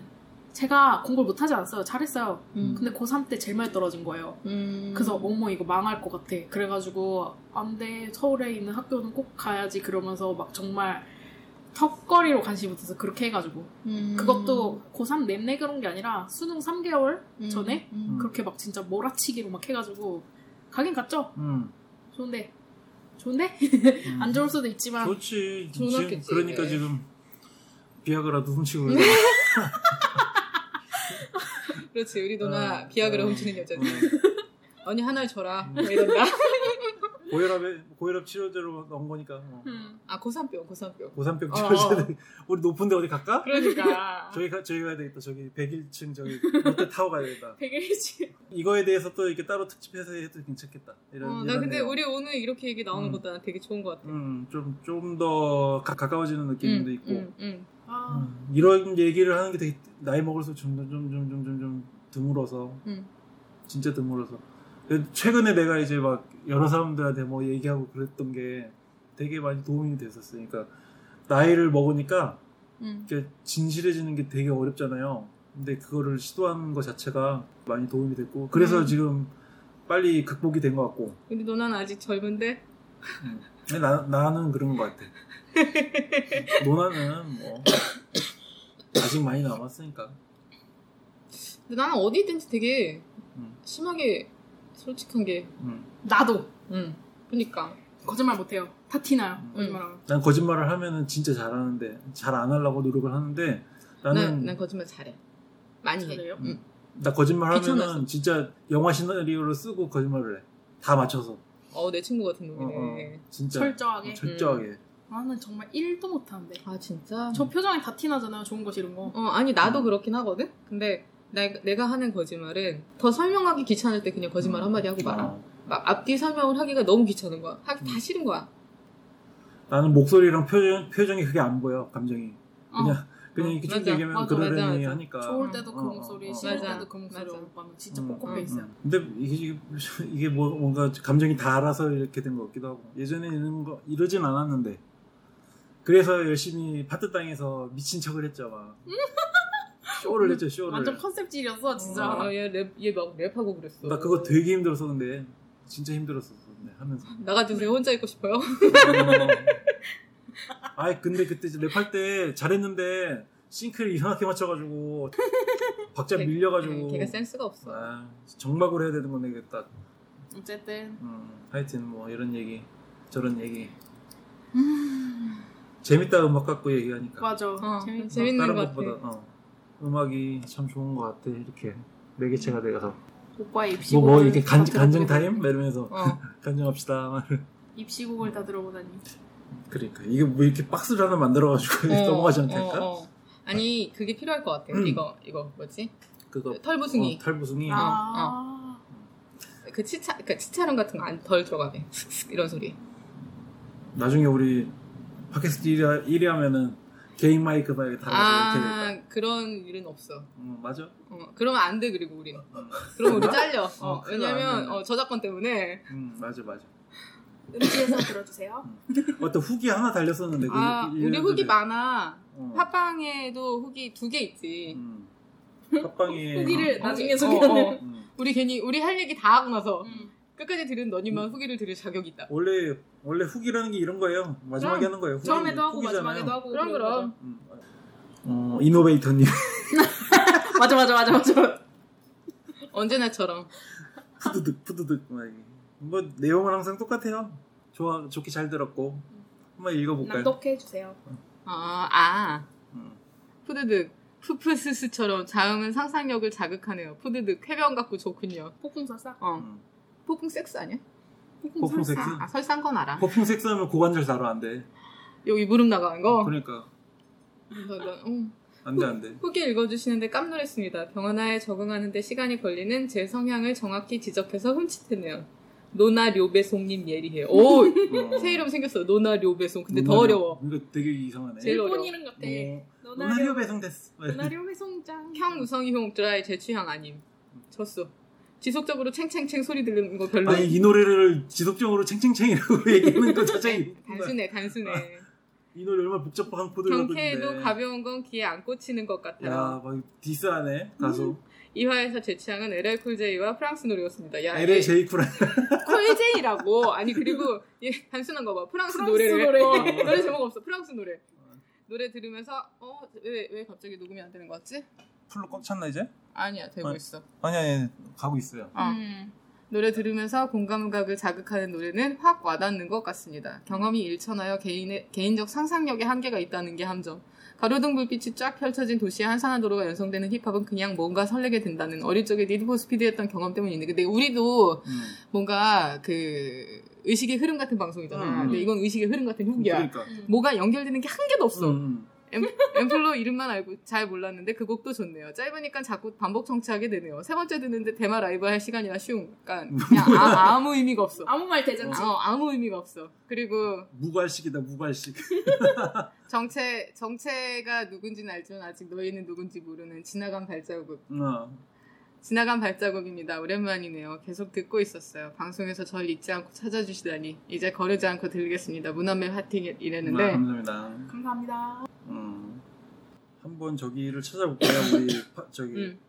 S3: 제가 공부를 못하지 않았어요 잘했어요
S2: 음.
S3: 근데 고3 때 제일 많이 떨어진 거예요
S2: 음.
S3: 그래서 어머 이거 망할 것 같아. 그래가지고 안 돼 서울에 있는 학교는 꼭 가야지 그러면서 막 정말 턱걸이로 관심이 붙어서 그렇게 해가지고
S2: 음.
S3: 그것도 고3 랩내 그런 게 아니라 수능 3개월
S2: 음.
S3: 전에
S2: 음.
S3: 그렇게 막 진짜 몰아치기로 막 해가지고 가긴 갔죠.
S1: 음.
S3: 좋은데 좋은데
S1: 음.
S3: 안 좋을 수도 있지만
S1: 좋지.
S2: 좋은
S1: 지금. 그러니까
S2: 네.
S1: 지금 비아그라도 훔치고 그러잖아.
S2: 그렇지 우리 누나
S1: 어,
S2: 비아그라
S1: 어,
S2: 훔치는 여자지.
S1: 어.
S2: 언니 하나를 줘라. 뭐 이런다.
S1: 고혈압에 고혈압 치료제로 넣은 거니까. 어.
S3: 음,
S2: 아 고산병 고산병.
S1: 고산병
S2: 어,
S1: 치료제. 우리 높은데 어디 갈까?
S2: 그러니까.
S1: 저기 가 저기 가야 되겠다. 저기 101층 저기 롯데 타워 가야 되겠다.
S3: 백일지
S1: 이거에 대해서 또 이렇게 따로 특집해서 해도 괜찮겠다. 이런.
S2: 어, 나 근데
S1: 내용.
S2: 우리 오늘 이렇게 얘기 나오는
S1: 음.
S2: 것도 난 되게 좋은 것 같아.
S1: 음, 좀 좀 더 가까워지는 느낌도
S2: 음,
S1: 있고.
S2: 음, 음.
S3: 아
S1: 음, 이런 얘기를 하는 게 되게 나이 먹을수록 점점 점점 점점 좀 드물어서
S2: 음.
S1: 진짜 드물어서 최근에 내가 이제 막 여러 사람들한테 뭐 얘기하고 그랬던 게 되게 많이 도움이 됐었어요. 그러니까 나이를 먹으니까
S2: 음.
S1: 진실해지는 게 되게 어렵잖아요. 근데 그거를 시도하는 것 자체가 많이 도움이 됐고 그래서
S2: 음.
S1: 지금 빨리 극복이 된 것 같고
S2: 우리 누나는 아직 젊은데
S1: 근데 나, 나는 그런 것 같아. 노나는 뭐 아직 많이 남았으니까.
S2: 근데 나는 어디든지 되게
S1: 음.
S2: 심하게 솔직한 게
S1: 음.
S3: 나도
S2: 응. 그니까
S3: 거짓말 못해요. 다 티나요.
S1: 음.
S3: 거짓말하면.
S1: 난 거짓말을 하면은 진짜 잘하는데 잘 안 하려고 노력을 하는데 나는
S2: 난, 난 거짓말 잘해 많이 해
S3: 잘해요?
S2: 응.
S1: 나 거짓말 하면은
S2: 귀찮아서.
S1: 진짜 영화 시나리오를 쓰고 거짓말을 해. 다 맞춰서.
S2: 어 내 친구 같은
S1: 어,
S2: 놈이네
S1: 어. 진짜
S3: 철저하게.
S1: 어, 철저하게.
S3: 나는 정말 1도 못하는데.
S2: 아 진짜
S3: 저 표정에 다 티나잖아요. 좋은 거 싫은 거.
S2: 어 아니 나도
S1: 음.
S2: 그렇긴 하거든 근데 나, 내가 하는 거짓말은 더 설명하기 귀찮을 때 그냥 거짓말 한마디 하고 말아
S1: 어.
S2: 막 앞뒤 설명을 하기가 너무 귀찮은 거야 하기 다
S1: 음.
S2: 싫은 거야
S1: 나는 목소리랑 표정 표정이 그게 안 보여 감정이.
S3: 어.
S1: 그냥 그냥
S2: 어,
S1: 이렇게 쭉. 얘기하면 그러려니. 하니까.
S3: 좋을 때도 그
S1: 어,
S3: 목소리,
S1: 어, 어.
S3: 싫을
S2: 맞아.
S3: 때도 그 목소리.
S2: 맞아.
S3: 오빠는 진짜
S1: 음,
S3: 포커페이스야.
S1: 음. 근데 이게 이게 뭐 뭔가 감정이 다 알아서 이렇게 된 것 같기도 하고 예전에 이런 거 이러진 않았는데 그래서 열심히 파트 땅에서 미친 척을 했죠 막 쇼를 했죠 쇼를
S3: 완전 컨셉질이었어, 진짜.
S1: 어.
S2: 아얘랩얘막 랩하고 그랬어
S1: 나 그거 되게 힘들었어 근데 진짜 힘들었어 근데 하면서
S2: 나가주세요 혼자 있고 싶어요
S1: 아이 근데 그때 이제 랩할 때 잘했는데 싱크를 이상하게 맞춰가지고 박자
S2: 걔-
S1: 밀려가지고
S2: 걔가 센스가 없어
S1: 아, 정막으로 해야 되는 건데 이게 딱
S3: 어쨌든.
S1: 음, 하여튼 뭐 이런 얘기 저런 얘기 재밌다 음악 갖고 얘기하니까
S3: 맞아.
S2: 어,
S3: 재밌.
S2: 재밌는
S1: 다른
S2: 것 같아.
S1: 것보다 어, 음악이 참 좋은 것 같아 이렇게 매개체가 돼서
S3: 오빠의
S1: 뭐
S3: 입시곡을
S1: 뭐 이렇게 간,
S3: 들어보게
S1: 타임
S3: 되고.
S1: 이러면서
S2: 어.
S1: 간증합시다 막
S3: 입시곡을 다 들어보다니.
S1: 그러니까 이게 뭐 이렇게 박스를 하나 만들어가지고
S2: 어,
S1: 넘어가지 않을까?
S2: 어, 어. 아니 그게 필요할 것 같아.
S1: 음.
S2: 이거 이거 뭐지?
S1: 그거
S2: 털부숭이.
S1: 어, 탈부숭이
S3: 아.
S2: 그 치차 그 치차름 같은 거안덜 들어가게. 이런 소리.
S1: 나중에 우리 팟캐스트 1위, 1위 하면은 개인 마이크 막 이렇게 달아서 이렇게 될까?
S2: 아 그런 일은 없어.
S1: 응, 맞아.
S2: 어, 그러면 안 돼 그리고 우린. 그럼 우리 잘려. 어,
S1: 어, 큰일 나,
S2: 왜냐면. 어, 저작권 때문에.
S1: 응, 맞아, 맞아.
S3: 음지에서 들어주세요.
S1: 어떤 후기 하나 달렸었는데 그
S2: 아
S1: 일-
S2: 우리 후기 많아.
S1: 어.
S2: 팟빵에도 후기 두 개 있지.
S1: 음. 팟빵에
S3: 후기를
S2: 어,
S3: 나중에
S2: 어,
S3: 소개하는.
S2: 어.
S1: 음.
S2: 우리 괜히 우리 할 얘기 다 하고 나서
S3: 음.
S2: 끝까지 들은 너니만 후기를 들을 자격이 있다.
S1: 원래 원래 후기라는 게 이런 거예요. 마지막에
S2: 그럼.
S1: 하는 거예요. 후기,
S3: 처음에도 하고
S1: 후기잖아요.
S3: 마지막에도 하고.
S2: 그럼
S3: 그런
S2: 그럼.
S1: 음. 어, 이노베이터님.
S3: 맞아 맞아 맞아 맞아.
S2: 언제나처럼.
S1: 푸드득 푸드득. 뭐 내용은 항상 똑같아요. 좋아 좋게 잘 들었고 한번 읽어볼까요?
S3: 낭독해 주세요.
S2: 아, 아.
S1: 음.
S2: 푸드득. 푸프스스처럼 자음은 상상력을 자극하네요. 푸드득. 쾌변 같고 좋군요.
S3: 폭풍 설사.
S2: 어.
S1: 음.
S2: 폭풍 섹스 아니야?
S1: 폭풍 섹스?
S2: 아, 설산 건 알아.
S1: 퍼퓸 섹스하면 고관절 다로 안 돼.
S2: 여기 무릎 나가는 거.
S1: 그러니까
S2: 나- 나- 어.
S1: 안돼 안 돼.
S2: 후기 읽어주시는데 깜놀했습니다. 병원화에 적응하는데 시간이 걸리는 제 성향을 정확히 지적해서 훔치테네요. 노나 료베송님 예리해요. 오!
S1: 어.
S2: 새 이름 생겼어. 노나 료베송. 근데 더
S1: 노나리오.
S2: 어려워.
S1: 이거 되게 이상하네.
S2: 제일
S3: 일본
S2: 어려워.
S3: 이름 같아.
S1: 어,
S3: 너나리오
S1: 노나리오 배송 됐어.
S3: 너나리오 회송장.
S2: 향 우성이 용 드라이 제 취향 아님. 졌어. 지속적으로 챙챙챙 소리 들리는 거 별로.
S1: 아니 이 노래를 지속적으로 챙챙챙이라고 얘기하는 거 자체가
S2: 단순해, 단순해.
S1: 이 노래 얼마나 복잡한 코드를
S2: 경쾌해도. 가벼운 건 귀에 안 꽂히는 것 같아요.
S1: 야, 막 diss하네 가수.
S2: 이화에서 제 취향은 LL Cool J와 프랑스 노래였습니다. 야,
S1: LA 제이 쿨.
S2: 콜제이라고. 아니 그리고 얘 단순한 거 봐. 프랑스,
S3: 프랑스
S2: 노래를.
S3: 노래.
S2: 어, 노래 제목 없어. 프랑스 노래. 노래 들으면서 어 왜 왜 갑자기 녹음이 안 되는 거 같지?
S1: 풀로 꽉 찼나 이제?
S2: 아니야 되고
S1: 어.
S2: 있어.
S1: 아니 아니 가고 있어요.
S2: 어.
S3: 음.
S2: 노래 들으면서 공감각을 자극하는 노래는 확 와닿는 것 같습니다. 경험이 일천하여 개인의, 개인적 상상력에 한계가 있다는 게 함정. 가로등 불빛이 쫙 펼쳐진 도시의 한산한 도로가 연성되는 힙합은 그냥 뭔가 설레게 된다는 어릴 적에 니드포 스피드였던 경험 때문인데 근데 우리도
S1: 음.
S2: 뭔가 그 의식의 흐름 같은 방송이잖아.
S1: 음.
S2: 근데 이건 의식의 흐름 같은 후기야.
S1: 그러니까.
S2: 뭐가 연결되는 게 한 개도 없어.
S1: 음.
S2: 앰- 앰플로 이름만 알고 잘 몰랐는데 그 곡도 좋네요. 짧으니까 자꾸 반복 청취하게 되네요. 세 번째 듣는데 대마 라이브 할 시간이라 쉬운. 약간 그냥 아, 무 의미가 없어.
S3: 아무 말 대잔치.
S2: 어, 아무 의미가 없어. 그리고
S1: 무발식이다 무발식.
S2: 정체 정체가 누군지는 알지만 아직 너희는 누군지 모르는 지나간 발자국.
S1: 어.
S2: 지나간 발자국입니다. 오랜만이네요. 계속 듣고 있었어요. 방송에서 절 잊지 않고 찾아주시다니 이제 거르지 않고 들리겠습니다. 문화맵 하팅 이랬는데
S1: 아, 감사합니다.
S3: 감사합니다.
S1: 음. 한번 저기를 찾아볼까요? 우리 파, 저기
S2: 음.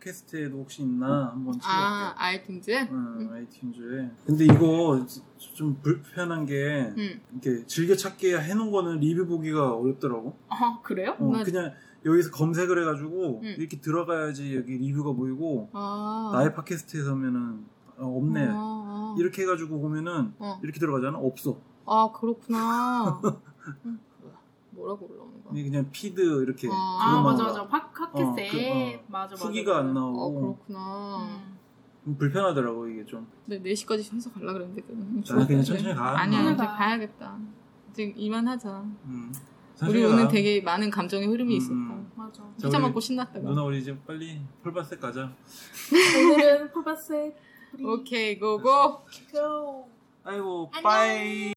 S1: 팟캐스트에도 혹시 있나 한번
S2: 아
S1: 찾아볼게요.
S2: 아이튠즈에
S1: 음, 아이튠즈에. 근데 이거 좀 불편한 게
S2: 음.
S1: 이렇게 즐겨 찾기 해놓은 거는 리뷰 보기가 어렵더라고.
S3: 아 그래요?
S1: 어,
S2: 맞아.
S1: 그냥 여기서 검색을 해가지고
S2: 음.
S1: 이렇게 들어가야지 여기 리뷰가 보이고
S2: 아
S1: 나의 팟캐스트에서면은 어, 없네.
S2: 아, 아.
S1: 이렇게 해가지고 보면은
S2: 어.
S1: 이렇게 들어가잖아. 없어.
S2: 아 그렇구나. 음. 뭐라고?
S1: 이게 그냥 피드 이렇게
S2: 아,
S3: 아 맞아 맞아. 팟- 팟캐스트에
S1: 어, 그, 어.
S3: 맞아 맞아.
S1: 후기가
S2: 안아
S1: 나오고
S2: 그렇구나.
S3: 음.
S1: 좀 불편하더라고 이게 좀.
S2: 근데 4시까지 회사 가려 그랬는데 그
S1: 아, 그냥 천천히 가.
S2: 아니야
S1: 어.
S2: 이제 가야겠다. 이제 이만하자.
S1: 음.
S2: 우리 오늘
S1: 가.
S2: 되게 많은 감정의 흐름이
S1: 음,
S2: 있으니까.
S1: 음.
S3: 맞아.
S1: 자,
S2: 피자 먹고 신났다가.
S1: 누나 우리 이제 빨리 폴바스 가자.
S3: 오늘은 우리
S2: 오케이 고고.
S3: 고.
S1: 아이고. 빠이.